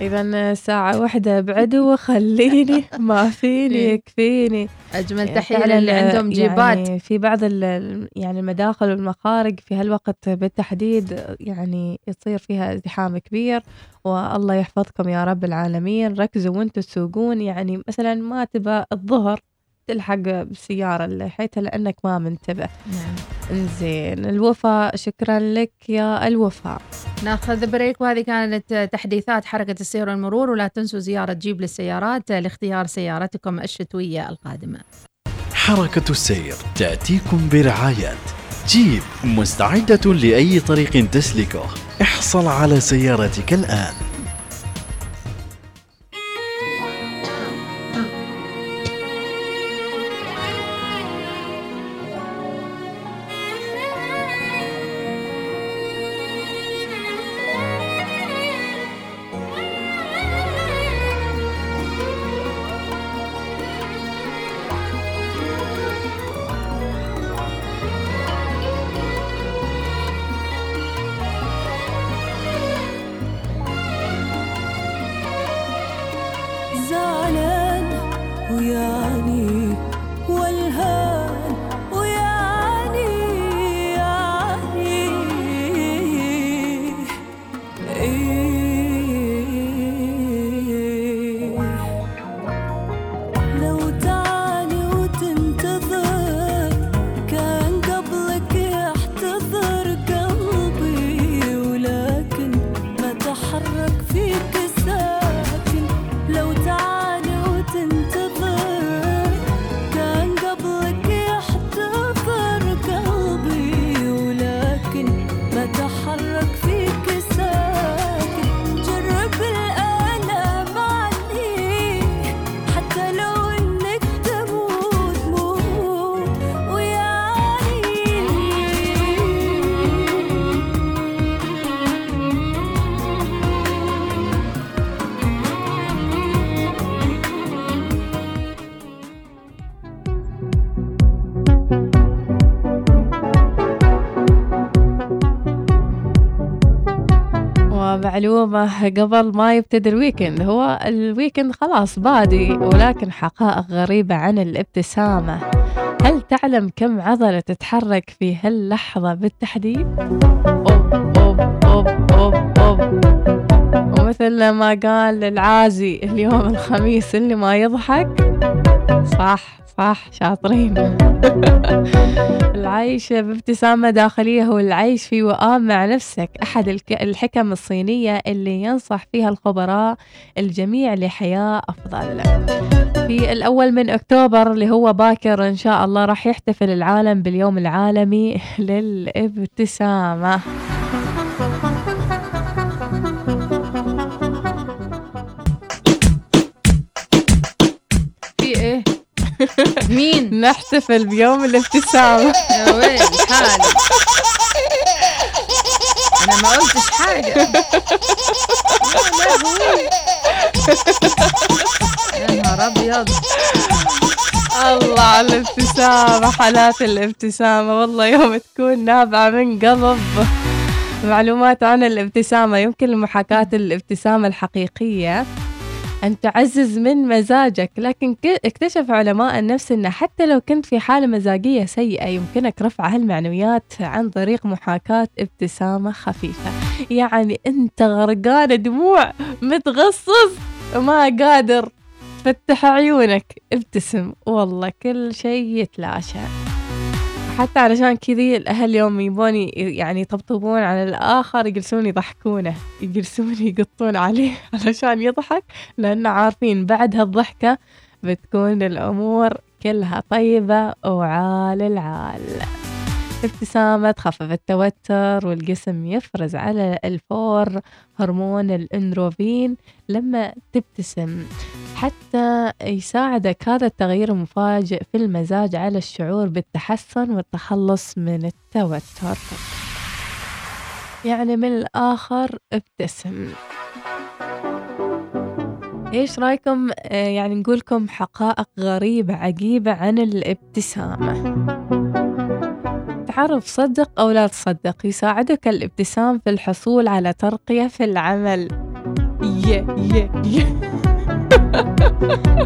K: إذا ساعة واحدة ابعدوا وخليني. ما فيني
B: إيه.
K: يكفيني.
B: أجمل
K: يعني
B: تحية
K: فعلاً
B: للي عندهم جيبات.
K: يعني في بعض يعني المداخل والمخارج في هالوقت بالتحديد يعني يصير فيها ازدحام كبير. والله يحفظكم يا رب العالمين. ركزوا وأنتم تسوقون. يعني مثلا ما تبى الظهر تلحق بالسيارة اللي حيتها لأنك ما منتبه.
B: نعم.
K: إنزين الوفاء شكرا لك يا الوفاء.
B: ناخذ بريك وهذه كانت تحديثات حركة السير والمرور ولا تنسوا زيارة جيب للسيارات لاختيار سيارتكم الشتوية القادمة.
R: حركة السير تأتيكم برعاية. جيب مستعدة لأي طريق تسلكه. احصل على سيارتك الآن.
K: ومعلومة قبل ما يبتدي ال weekend هو ال weekend خلاص بادي ولكن حقائق غريبة عن الابتسامة. هل تعلم كم عضلة تتحرك في هاللحظة بالتحديد؟ أوب أوب أوب أوب أوب. ومثل ما قال العازي اليوم الخميس اللي ما يضحك صح. صح؟ شاطرين. العيش بابتسامة داخلية هو العيش في وئام مع نفسك. أحد الحكم الصينية اللي ينصح فيها الخبراء الجميع لحياة أفضل. في الأول من أكتوبر اللي هو باكر إن شاء الله راح يحتفل العالم باليوم العالمي للابتسامة.
B: مين؟
K: نحتفل بيوم الابتسامة
B: يا ويل حالي أنا ما قلتش حاجة. يا لهوي يا نهار ابيض
K: سلام حالات الابتسامة والله يوم تكون نابعة من قلب. معلومات عن الابتسامة يمكن محاكاة الابتسامة الحقيقية. أن تعزز من مزاجك. لكن اكتشف علماء النفس أن حتى لو كنت في حالة مزاجية سيئة يمكنك رفع هالمعنويات عن طريق محاكاة ابتسامة خفيفة. يعني أنت غرقان دموع متغصص وما قادر. تفتح عيونك ابتسم. والله كل شيء يتلاشى. حتى علشان كذي الأهل يوم يبوني يعني يطبطبون على الآخر يجلسون يضحكونه. يجلسون يقطون عليه علشان يضحك لأن عارفين بعد هالضحكة بتكون الأمور كلها طيبة وعال العال. ابتسامة تخفف التوتر والجسم يفرز على الفور هرمون الأندروفين لما تبتسم. حتى يساعدك هذا التغيير المفاجئ في المزاج على الشعور بالتحسن والتخلص من التوتر. يعني من الآخر ابتسم. إيش رأيكم؟ آه، يعني نقولكم حقائق غريبة عجيبة عن الابتسامة. تعرف صدق أو لا تصدق يساعدك الابتسام في الحصول على ترقية في العمل. يه يه يه.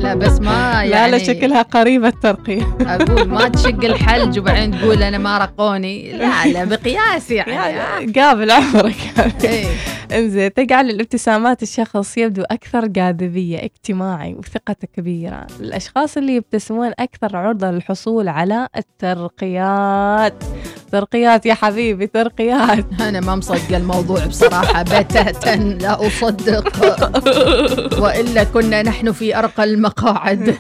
B: لا بس ما
K: لا
B: يعني
K: لا شكلها قريبة الترقية.
B: أقول ما تشق الحلج وبعدين تقول أنا ما رقوني. لا لا بقياس يعني
K: يعني قابل عمرك.
B: إيه.
K: إنزين تجعل الابتسامات الشخص يبدو أكثر جاذبية اجتماعي وثقته كبيرة. الأشخاص اللي يبتسمون أكثر عرضة للحصول على الترقيات. ترقيات يا حبيبي ترقيات.
B: أنا ما مصدقة الموضوع بصراحة بتاتا لا أصدق. وإلا كنا نحن في أرقى المقاعد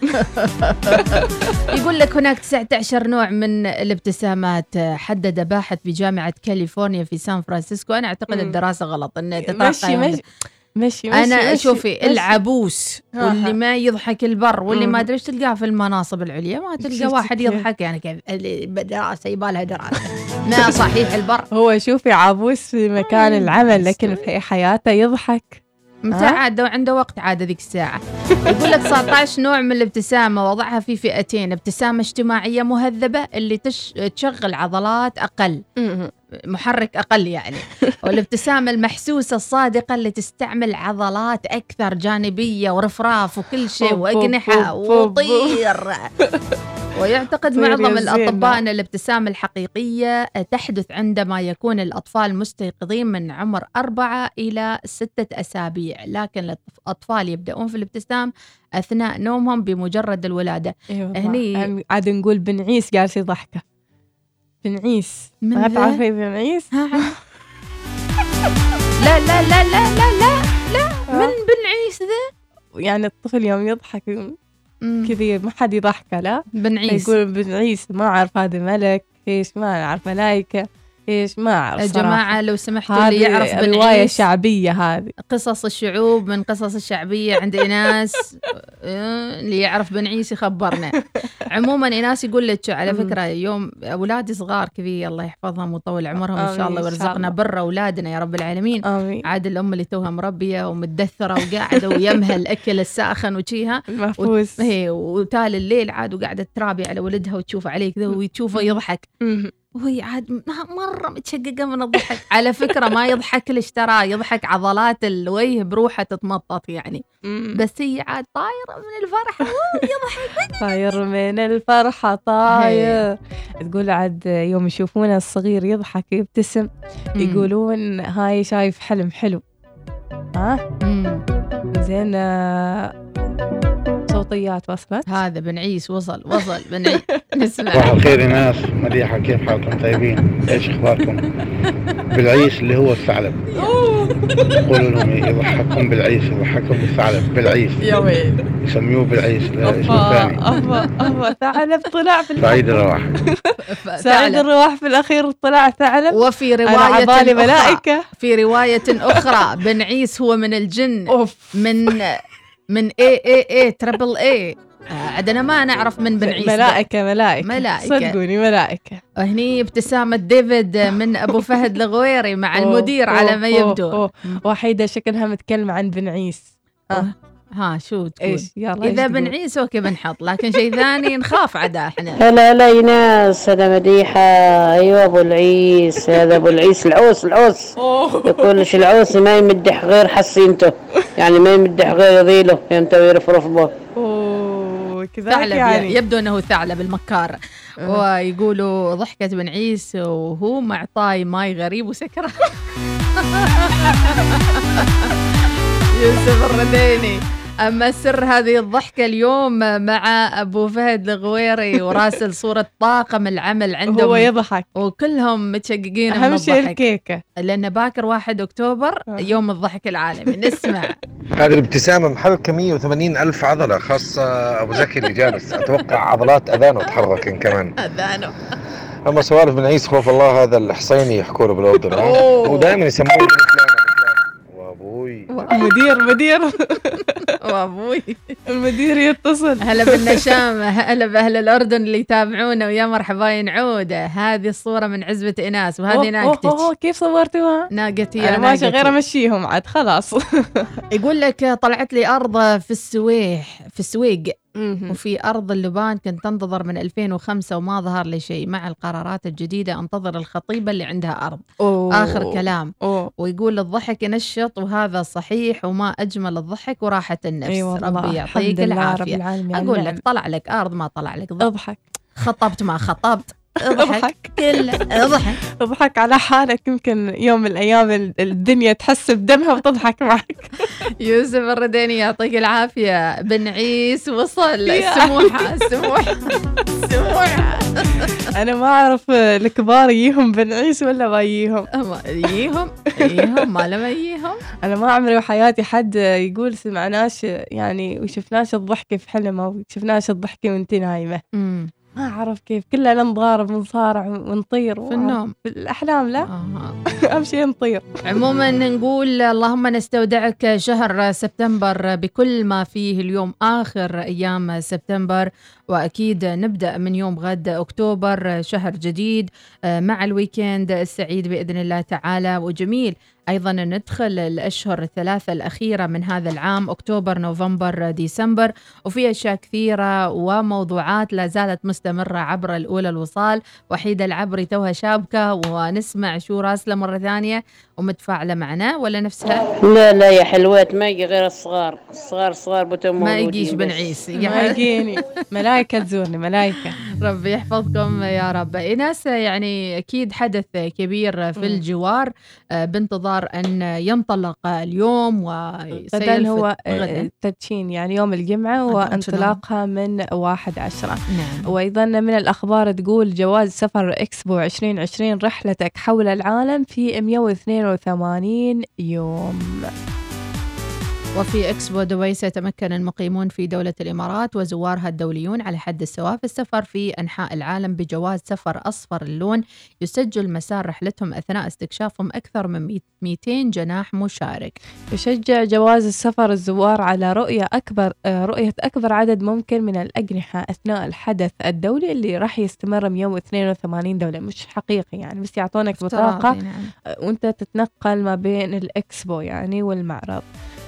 B: يقول لك هناك 19 نوع من الابتسامات حدد باحث بجامعة كاليفورنيا في سان فرانسيسكو أنا أعتقد. الدراسة غلط إن
K: مشي
B: تترقى
K: مشي مشي
B: أنا
K: مشي
B: شوفي. العبوس
K: ها
B: واللي
K: ها.
B: ما يضحك البر واللي ما. أدري إيش تلقاه في المناصب العليا ما تلقى واحد؟ يضحك يعني كيف دراسه يبالها دراسة ما صحيح البر
K: هو شوفي عابوس في مكان العمل لكن في حياته يضحك
B: متى عاد؟ عنده وقت عاد ذيك الساعة. يقول لك 19 نوع من الابتسامة وضعها في فئتين ابتسامة اجتماعية مهذبة اللي تش... تشغل عضلات أقل. محرك أقل يعني. والابتسامة المحسوسة الصادقة اللي تستعمل عضلات أكثر جانبية ورفراف وكل شيء وأجنحة. وطير. ويعتقد
K: يا
B: معظم. الأطباء أن الابتسامة الحقيقية تحدث عندما يكون الأطفال مستيقظين من عمر أربعة إلى ستة أسابيع لكن الأطفال يبدأون في الابتسام أثناء نومهم بمجرد الولادة.
K: أيوه
B: هني
K: عاد نقول بن عيس جالس يضحكه. بن عيس.
B: من
K: ما؟ تعرفي بن عيس؟
B: لا لا لا لا لا لا لا. من بن عيس ذا؟
K: يعني الطفل يوم يضحك كذي ما حد يضحكه لا؟
B: بن عيس.
K: يقول بن عيس ما أعرف هذا ملك إيش ما أعرف ملايكه إيش؟ ما أعرف
B: يا. جماعة لو سمحتوا اللي يعرف عيس
K: شعبية هذه.
B: قصص الشعوب من قصص الشعبية عند إناس. آه، اللي يعرف بن عيسى يخبرنا. عموما إناس يقول لك على فكرة يوم أولادي صغار كذي الله يحفظهم ويطول عمرهم إن شاء الله ويرزقنا. بر أولادنا يا رب العالمين.
K: آمين.
B: عاد الأم اللي توها مربية ومتدثرة وقاعدة ويمها الأكل الساخن وشيها.
K: المفوس.
B: هي وتالي الليل عاد وقاعدة ترابي على ولدها وتشوفه عليه كذا وتشوفه يضحك. وهي عاد مرة متشققة من الضحك. على فكرة ما يضحك ليش ترى يضحك عضلات الوجه بروحه تتمطط يعني. بس هي عاد طايرة من الفرح أوه، يضحك.
K: طاير من الفرحة طاير. تقول عاد يوم يشوفونه الصغير يضحك يبتسم يقولون هاي شايف حلم حلو. ها؟ زين آه، صوتيات وصلت؟
B: هذا بن عيس وصل وصل بن عيس نسمع.
S: صباح الخير يا ناس مديحة كيف حالكم طيبين؟ إيش أخباركم؟ بالعيس اللي هو الثعلب. قولوا لهم يضحككم بالعيس يضحككم بالثعلب بالعيس
K: يا ويل
S: يسميوه بالعيس اسمه
K: أفا أفا ثعلب طلع في
S: سعيد الرواح.
K: سعيد الرواح في الأخير طلع ثعلب.
B: وفي رواية أخرى.
K: ملائكة.
B: في رواية أخرى بن عيس هو من الجن أوف. من من اي اي اي تربل اي عاد أنا ما نعرف من بن عيس ده.
K: ملائكة ملائكة
B: ملائكة.
K: صدقوني ملائكة
B: هني ابتسامة ديفيد من أبو فهد الغويري مع المدير
K: أوه،
B: على ما يبدو
K: أوه. وحيدة شكلها متكلمة عن بن عيس آه.
B: ها شو تقول؟
K: إيش؟ يلا، إذا؟
B: بنعيس أوكي بنحط. لكن شيء ثاني نخاف عدا إحنا.
T: هلا هلا ايناس هلا مديحة. أيوه أبو العيس هذا أبو العيس العوس العوس. يقول لش العوس ما يمدح غير حصينته يعني ما يمدح غير ذيله فهمت ويرفرف به.
K: أوه كذا
B: ثعلب
K: يعني.
B: يبدو إنه ثعلب المكار. ويقولوا ضحكة بنعيس وهو معطاي ماي غريب وسكران يوسف الرديني أما سر هذه الضحكة اليوم مع أبو فهد الغويري وراسل صورة طاقم العمل عندهم.
K: هو يضحك.
B: وكلهم متشققين
K: أهم شيء الكيكة.
B: لأن باكر 1 أكتوبر يوم الضحك العالمي. نسمع.
U: هذه الابتسامة محركة 180 ألف عضلة خاصة أبو زكي اللي جالس. أتوقع عضلات أذانه تحركن كمان.
B: أذانه.
U: أما سوالف بن عيسى خوف الله هذا الحصيني يحكوا له بالأردن. ودائما يسموه وأبوي.
K: مدير مدير.
B: وابوي
K: المدير يتصل.
B: هلا بالنشامة هلا بأهل الأردن اللي يتابعونا ويا مرحبا ينعودة هذه الصورة من عزبة إناس وهذه
K: أوه،
B: ناقتك.
K: أوه، كيف صورتوها؟
B: ناقتي
K: أنا ماشي. غير أمشيهم عاد خلاص.
B: يقول لك طلعت لي أرض في السويح في السويق. وفي أرض اللبان كنت أنتظر من 2005 وما ظهر لي شيء مع القرارات الجديدة أنتظر الخطيبة اللي عندها أرض.
K: أوه.
B: آخر كلام.
K: أوه.
B: ويقول الضحك ينشط وهذا صحيح وما أجمل الضحك وراحة النفس.
K: أي والله،
B: ربي يعطيك
K: رب
B: العافية.
K: العالمين.
B: أقول
K: نعم.
B: لك طلع لك أرض ما طلع لك ضحك. خطبت ما خطبت. أضحك. كله أضحك.
K: أضحك على حالك. يمكن يوم من الأيام ال- الدنيا تحس بدمها وتضحك معك.
B: يوسف الرديني يعطيك العافية. بنعيس وصل.
K: يا.
B: سموحة سموحة سموحة.
K: أنا ما أعرف الكبار يجيهم بنعيس ولا ما يجيهم.
B: يجيهم يجيهم ما لما يجيهم.
K: أنا ما عمري بحياتي حد يقول سمعناش يعني وشفناش الضحكه في حلم أو شفناش الضحكه وانت نايمة. ما أعرف كيف. كلنا نضارب ونصارع ونطير.
B: في النوم.
K: في الأحلام لا. أهم شيء نطير.
B: عموما نقول اللهم نستودعك شهر سبتمبر بكل ما فيه اليوم آخر أيام سبتمبر وأكيد نبدأ من يوم غد أكتوبر شهر جديد آه، مع الويكند السعيد بإذن الله تعالى. وجميل أيضا ندخل الأشهر الثلاثة الأخيرة من هذا العام أكتوبر نوفمبر ديسمبر. وفي أشياء كثيرة وموضوعات لا زالت مستمرة عبر الأولى الوصال. وحيدة العبري توها شابكة ونسمع شو راسلة مرة ثانية. ومتفاعلة معنا ولا نفسها؟
T: لا لا يا حلوات ما يجي غير الصغار. الصغار صغار بتم
B: ما يجيش بنعيس.
K: ما يجيني. ملايكة تزورني ملايكة.
B: ربي يحفظكم يا رب إناس يعني أكيد حدث كبير في. الجوار آه، بانتظار أن ينطلق اليوم
K: غدا هو. آه، تدشين يعني يوم الجمعة وانطلاقها من واحد عشرة
B: نعم.
K: وأيضا من الأخبار تقول جواز سفر إكسبو 2020 رحلتك حول العالم في 182 يوم
B: وفي إكسبو دبي سيتمكن المقيمون في دولة الإمارات وزوارها الدوليون على حد السواء في السفر في أنحاء العالم بجواز سفر أصفر اللون يسجل مسار رحلتهم أثناء استكشافهم أكثر من 200 جناح مشارك.
K: يشجع جواز السفر الزوار على رؤية أكبر آه، رؤية أكبر عدد ممكن من الأجنحة أثناء الحدث الدولي اللي راح يستمر 182 دولة. مش حقيقي يعني بس يعطونك بطاقة
B: نعم.
K: آه، وأنت تتنقل ما بين الإكسبو يعني والمعرض.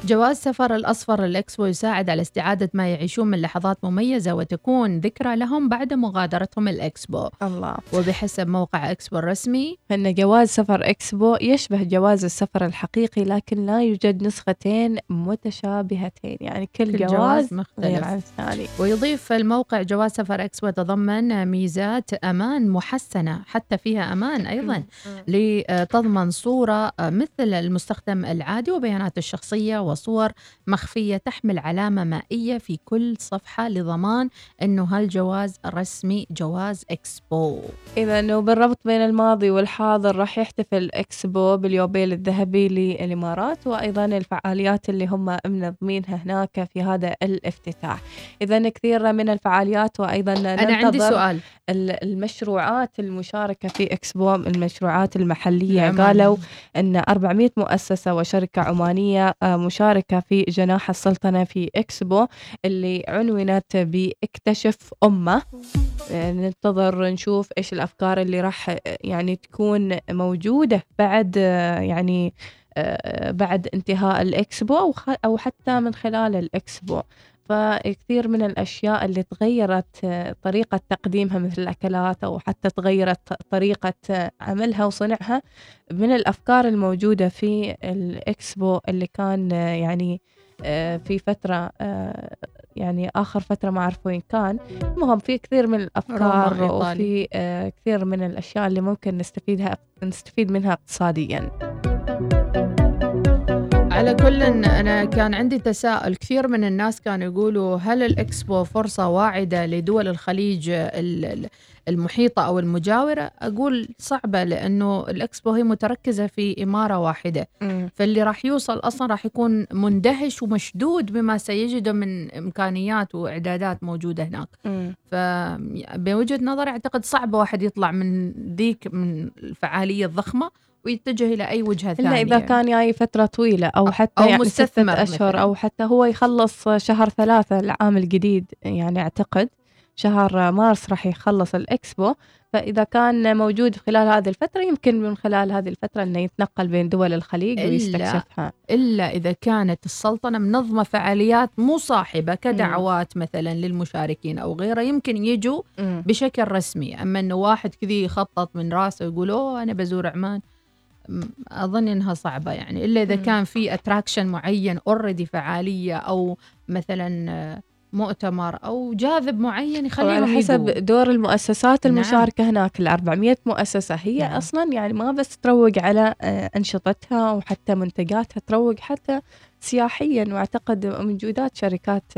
B: جواز سفر الأصفر الإكسبو يساعد على استعادة ما يعيشون من لحظات مميزة وتكون ذكرى لهم بعد مغادرتهم الإكسبو.
K: الله.
B: وبحسب موقع إكسبو الرسمي
K: أن جواز سفر إكسبو يشبه جواز السفر الحقيقي لكن لا يوجد نسختين متشابهتين. يعني كل,
B: كل
K: جواز,
B: جواز مختلف.
K: عن الثاني.
B: ويضيف الموقع جواز سفر إكسبو يتضمن ميزات أمان محسنة حتى فيها أمان أيضا لتضمن صورة مثل المستخدم العادي وبيانات الشخصية وصور مخفية تحمل علامة مائية في كل صفحة لضمان إنه هالجواز رسمي جواز إكسبو
K: إذا وبالربط بين الماضي والحاضر راح يحتفل إكسبو باليوبيل الذهبي للإمارات وأيضا الفعاليات اللي هم منظمينها هناك في هذا الافتتاح إذا كثير من الفعاليات وأيضا
B: أنا عندي سؤال.
K: ال- المشروعات المشاركة في إكسبو المشروعات المحلية
B: العمان.
K: قالوا أن 400 مؤسسة وشركة عمانية آه، مشاركة في جناح السلطنة في إكسبو اللي عنونت بإكتشف أمة. آه، ننتظر نشوف إيش الأفكار اللي راح آه، يعني تكون موجودة بعد آه، يعني بعد انتهاء الإكسبو أو حتى من خلال الإكسبو. فكثير من الأشياء اللي تغيرت آه، طريقة تقديمها مثل الأكلات أو حتى تغيرت طريقة آه، عملها وصنعها من الأفكار الموجودة في الإكسبو اللي كان آه، يعني في فترة يعني آخر فترة ما أعرف وين كان المهم في كثير من الأفكار. وفي كثير من الأشياء اللي ممكن نستفيدها نستفيد منها اقتصاديا
B: على كل أنا كان عندي تساؤل كثير من الناس كانوا يقولوا هل الإكسبو فرصة واعدة لدول الخليج ال- ال- المحيطة أو المجاورة؟ أقول صعبة لأنه الإكسبو هي متركزة في إمارة واحدة. فاللي راح يوصل أصلا راح يكون مندهش ومشدود بما سيجده من إمكانيات وإعدادات موجودة هناك. فبوجهة نظري أعتقد صعب واحد يطلع من ذيك من الفعالية الضخمة ويتجه إلى أي وجهة ثانية
K: إلا إذا كان جاي فترة طويلة أو حتى
B: أو
K: يعني
B: مستثمر
K: ستة أشهر
B: مثلاً.
K: أو حتى هو يخلص شهر ثلاثة العام الجديد يعني أعتقد شهر مارس راح يخلص الإكسبو. فإذا كان موجود خلال هذه الفترة يمكن من خلال هذه الفترة أنه يتنقل بين دول الخليج
B: إلا
K: ويستكشفها.
B: إلا إذا كانت السلطنة منظمة فعاليات مصاحبة كدعوات مثلا للمشاركين أو غيره يمكن يجوا
K: مم.
B: بشكل رسمي. أما أنه واحد كذي يخطط من راسه ويقول أوه أنا بزور عمان. أظن إنها صعبة يعني إلا إذا
K: مم.
B: كان في attraction معين already فعالية أو مثلا آه، مؤتمر أو جاذب معين يخليهم
K: وعلى حسب. دور المؤسسات
B: نعم.
K: المشاركة هناك ال 400 مؤسسة هي
B: نعم.
K: أصلا يعني ما بس تروج على آه، أنشطتها وحتى منتجاتها تروج حتى سياحيا وأعتقد موجودات شركات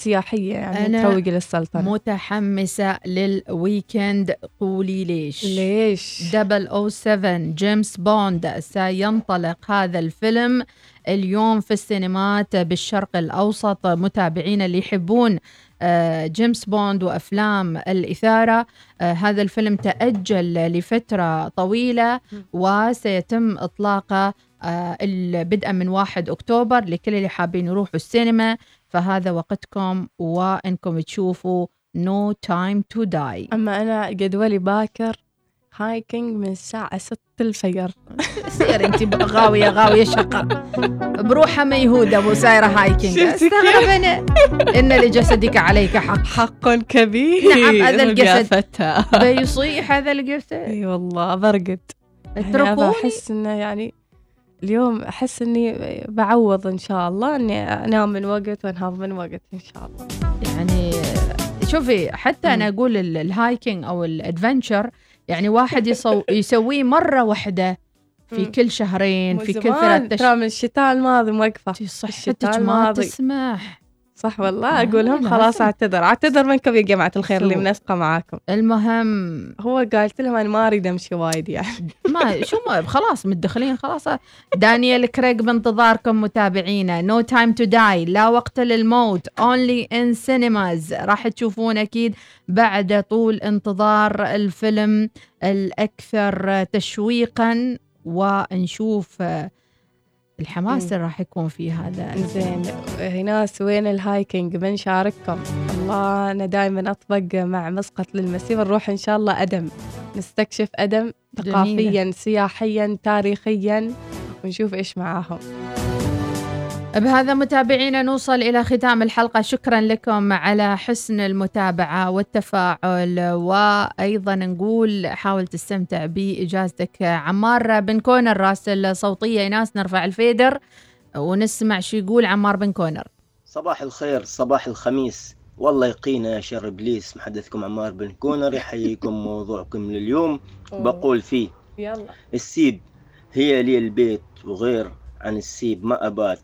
K: آه، سياحية يعني
B: أنا
K: تروج للسلطنة.
B: متحمسة لل weekend قولي ليش؟
K: ليش؟
B: 007 جيمس بوند سينطلق هذا الفيلم اليوم في السينمات بالشرق الأوسط. متابعين اللي يحبون آه، جيمس بوند وأفلام الإثارة. آه، هذا الفيلم تأجل لفترة طويلة وسيتم إطلاقه آه، بدءا من 1 أكتوبر لكل اللي حابين يروحوا السينما. فهذا وقتكم وإنكم تشوفوا No Time to Die.
K: أما أنا جدولي باكر hiking من الساعة 6 الفجر.
B: سير انت غاوية غاوية شقة. بروحها ميهوده وسايره hiking
K: شفتي كيف؟
B: استغرب أنا إن لجسدك عليك حق.
K: حق كبير.
B: نعم هذا الجسد. بيصيح هذا الجسد.
K: أي والله برقد.
B: اتركوني.
K: أنا بحس إنه يعني اليوم أحس إني بعوض إن شاء الله إني أنام من وقت وأنهض من وقت إن شاء الله.
B: يعني شوفي حتى أنا أقول ال- الهايكينج أو الأدفنشر يعني واحد يسو يسويه مرة واحدة في. كل شهرين في كل ثلاث
K: ترى من الشتاء الماضي موقفة
B: صحتك ما تسمح.
K: صح والله؟
B: آه،
K: أقول لهم. خلاص اعتذر. اعتذر منكم يا جماعة الخير اللي
B: شو؟
K: منسقة معاكم.
B: المهم
K: هو قالت لهم أنا ما أريد أمشي وايد يعني.
B: ما شو ما خلاص متدخلين خلاص. دانيال كريغ بانتظاركم متابعينا. No Time to Die لا وقت للموت. only in cinemas راح تشوفون أكيد بعد طول انتظار الفيلم الأكثر تشويقا ونشوف الحماس اللي راح يكون في هذا
K: زين. ناس وين ال hiking بنشارككم الله أنا دائما أطبق مع مسقط للمسير نروح إن شاء الله أدم. نستكشف
B: أدم.
K: ثقافيا سياحيا تاريخيا ونشوف إيش معاهم.
B: بهذا متابعينا نوصل إلى ختام الحلقة. شكرا لكم على حسن المتابعة والتفاعل. وأيضا نقول حاول تستمتع بإجازتك عمار. بن كونر راسل صوتية ناس نرفع ال fader ونسمع شو يقول عمار بن كونر.
V: صباح الخير صباح الخميس. والله يقينا يا شر إبليس محدثكم عمار بن كونر. يحييكم موضوعكم لليوم. بقول فيه
K: يلا.
V: السيب هي لي البيت وغير عن السيب ما أبات.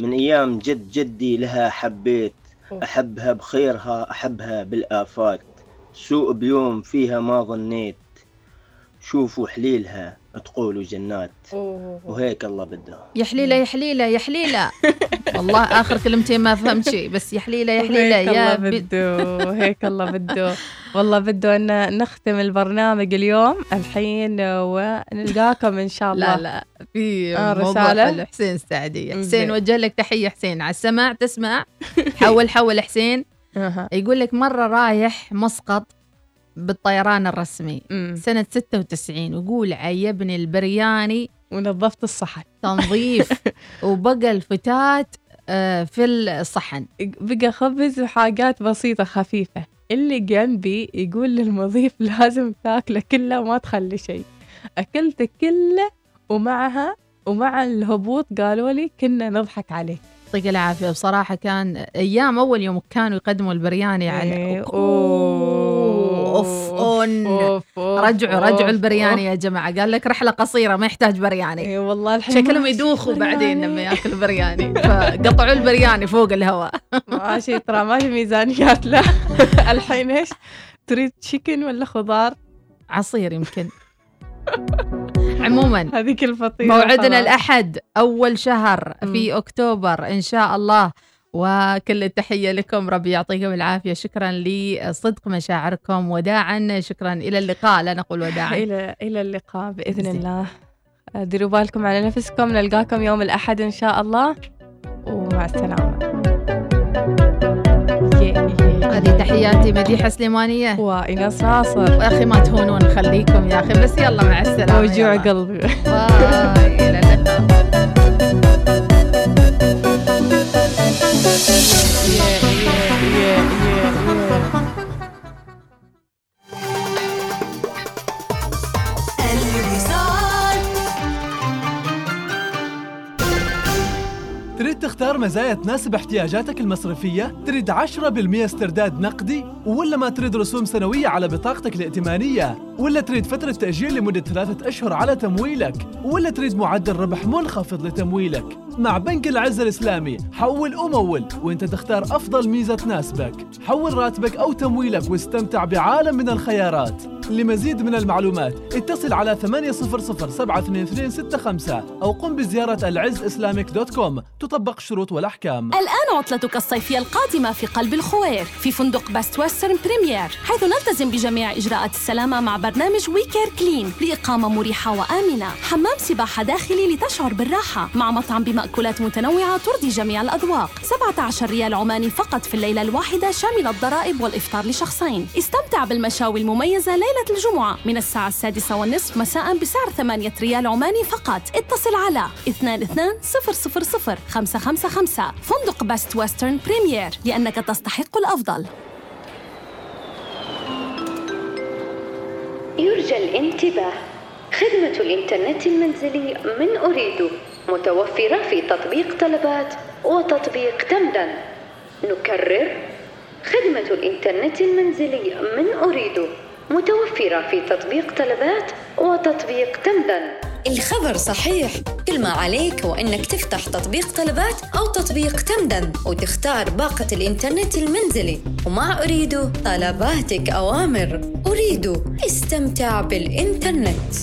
V: من أيام جد جدي لها حبيت أحبها بخيرها أحبها بالآفات. سوء بيوم فيها ما ظنيت. شوفوا حليلها. تقولوا جنات وهيك الله بده.
B: يا حليلة يا حليلة يا حليلة. والله آخر كلمتين ما فهمت شيء بس يا حليلة يا حليلة
K: هيك
B: يا
K: الله بده هيك الله بده. والله بده أن نختم البرنامج اليوم الحين ونلقاكم إن شاء الله.
B: لا لا في
K: آه،؟
B: حلو حسين السعدية.
K: زين.
B: حسين وجه لك تحية حسين. على السمع تسمع. حول حول حسين. يقول لك مرة رايح مسقط بالطيران الرسمي. سنة 96 ويقول عيبني البرياني.
K: ونظفت الصحن.
B: تنظيف. وبقى الفتات آه، في الصحن.
K: بقى خبز وحاجات بسيطة خفيفة. اللي جنبي يقول للمضيف لازم تاكله كله ما تخلي شيء. أكلت كله ومعها ومع الهبوط قالوا لي كنا نضحك عليه
B: يعطيك العافية. بصراحة كان أيام أول يوم كانوا يقدموا البرياني على
K: إيه،
B: أوف أون رجعوا رجعوا البرياني يا جماعة. قال لك رحلة قصيرة ما يحتاج برياني.
K: إي والله الحين
B: شكلهم يدوخوا. بعدين لما ياكل برياني. فقطعوا البرياني فوق الهواء.
K: ماشي ترى ما في ميزانيات. لا. الحين إيش؟ تريد تشيكن ولا خضار؟
B: عصير يمكن. عموما
K: هذيك الفطيرة
B: موعدنا
K: خلاص.
B: الأحد أول شهر في أكتوبر إن شاء الله. وكل التحية لكم ربي يعطيكم العافية. شكرا لصدق مشاعركم. وداعا شكرا. إلى اللقاء. لا نقول وداعا.
K: إلى إلى اللقاء بإذن الله. ديروا بالكم على نفسكم. نلقاكم يوم الأحد إن شاء الله. ومع السلامة.
B: هذه تحياتي مديحة سليمانية.
K: وإناس ناصر
B: وأخي ما تهونون خليكم يا أخي. بس يلا مع السلامة.
K: وجوع. قلبي.
B: باي إلى اللقاء.
W: الوصال
X: تختار مزايا تناسب احتياجاتك المصرفية؟ تريد 10% استرداد نقدي؟ ولا ما تريد رسوم سنوية على بطاقتك الائتمانية؟ ولا تريد فترة تأجيل لمدة ثلاثة أشهر على تمويلك؟ ولا تريد معدل ربح منخفض لتمويلك؟ مع بنك العز الإسلامي حول ومول وإنت تختار أفضل ميزة تناسبك حول راتبك أو تمويلك واستمتع بعالم من الخيارات لمزيد من المعلومات اتصل على 800 72265 أو قم بزيارة العز Islamic dot com تطبق الشروط والأحكام.
P: الآن عطلتك الصيفية القادمة في قلب الخوير في فندق باست ويسترن بريمير حيث نلتزم بجميع إجراءات السلامة مع برنامج We Care Clean لإقامة مريحة وآمنة. حمام سباحة داخلي لتشعر بالراحة مع مطعم بمأكولات متنوعة ترضي جميع الأذواق. 17 ريال عماني فقط في الليلة الواحدة شامل الضرائب والإفطار لشخصين. استمتع بالمشاوي المميزة ليلة الجمعة من الساعة السادسة والنصف مساء بسعر 8 ريال عماني فقط. اتصل على 22 000 555 فندق باست ويسترن بريمير لأنك تستحق الأفضل.
Y: يرجى الانتباه. خدمة الإنترنت المنزلي من أريد. متوفرة في تطبيق طلبات وتطبيق تمدن نكرر. خدمة الإنترنت المنزلي من أريد. متوفرة في تطبيق طلبات وتطبيق تمدن
Z: الخبر صحيح. كل ما عليك هو انك تفتح تطبيق طلبات أو تطبيق تمدن وتختار باقة الإنترنت المنزلي. ومع اريدو طلباتك أوامر اريدو استمتع بالإنترنت.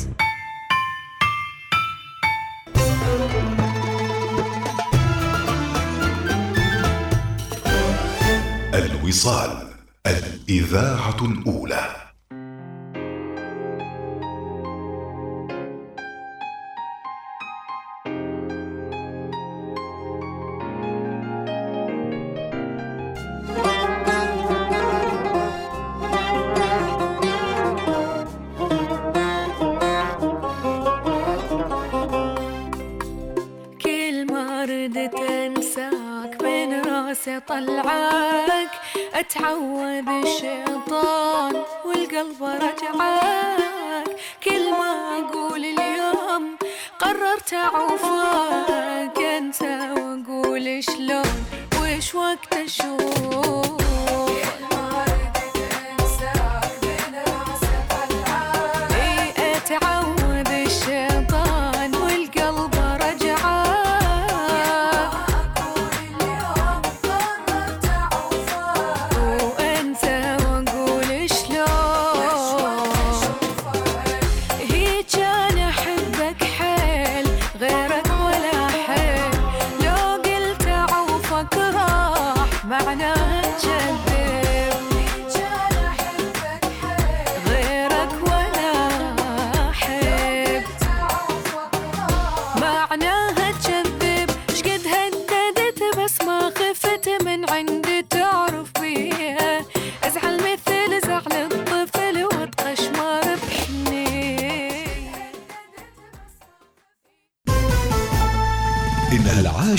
J: الوصال الإذاعة الأولى.
M: قررت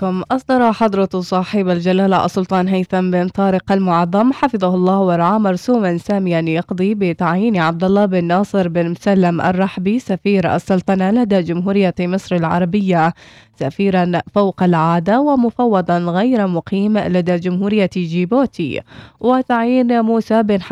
K: بكم أصدر حضرة صاحب الجلالة السلطان هيثم بن طارق المعظم حفظه الله ورعاه مرسوما ساميا يقضي بتعيين عبد الله بن ناصر بن مسلم الرحبي سفير السلطنة لدى جمهورية مصر العربية. سفيرا فوق العادة ومفوضا غير مقيم لدى جمهورية جيبوتي. وتعيين موسى بن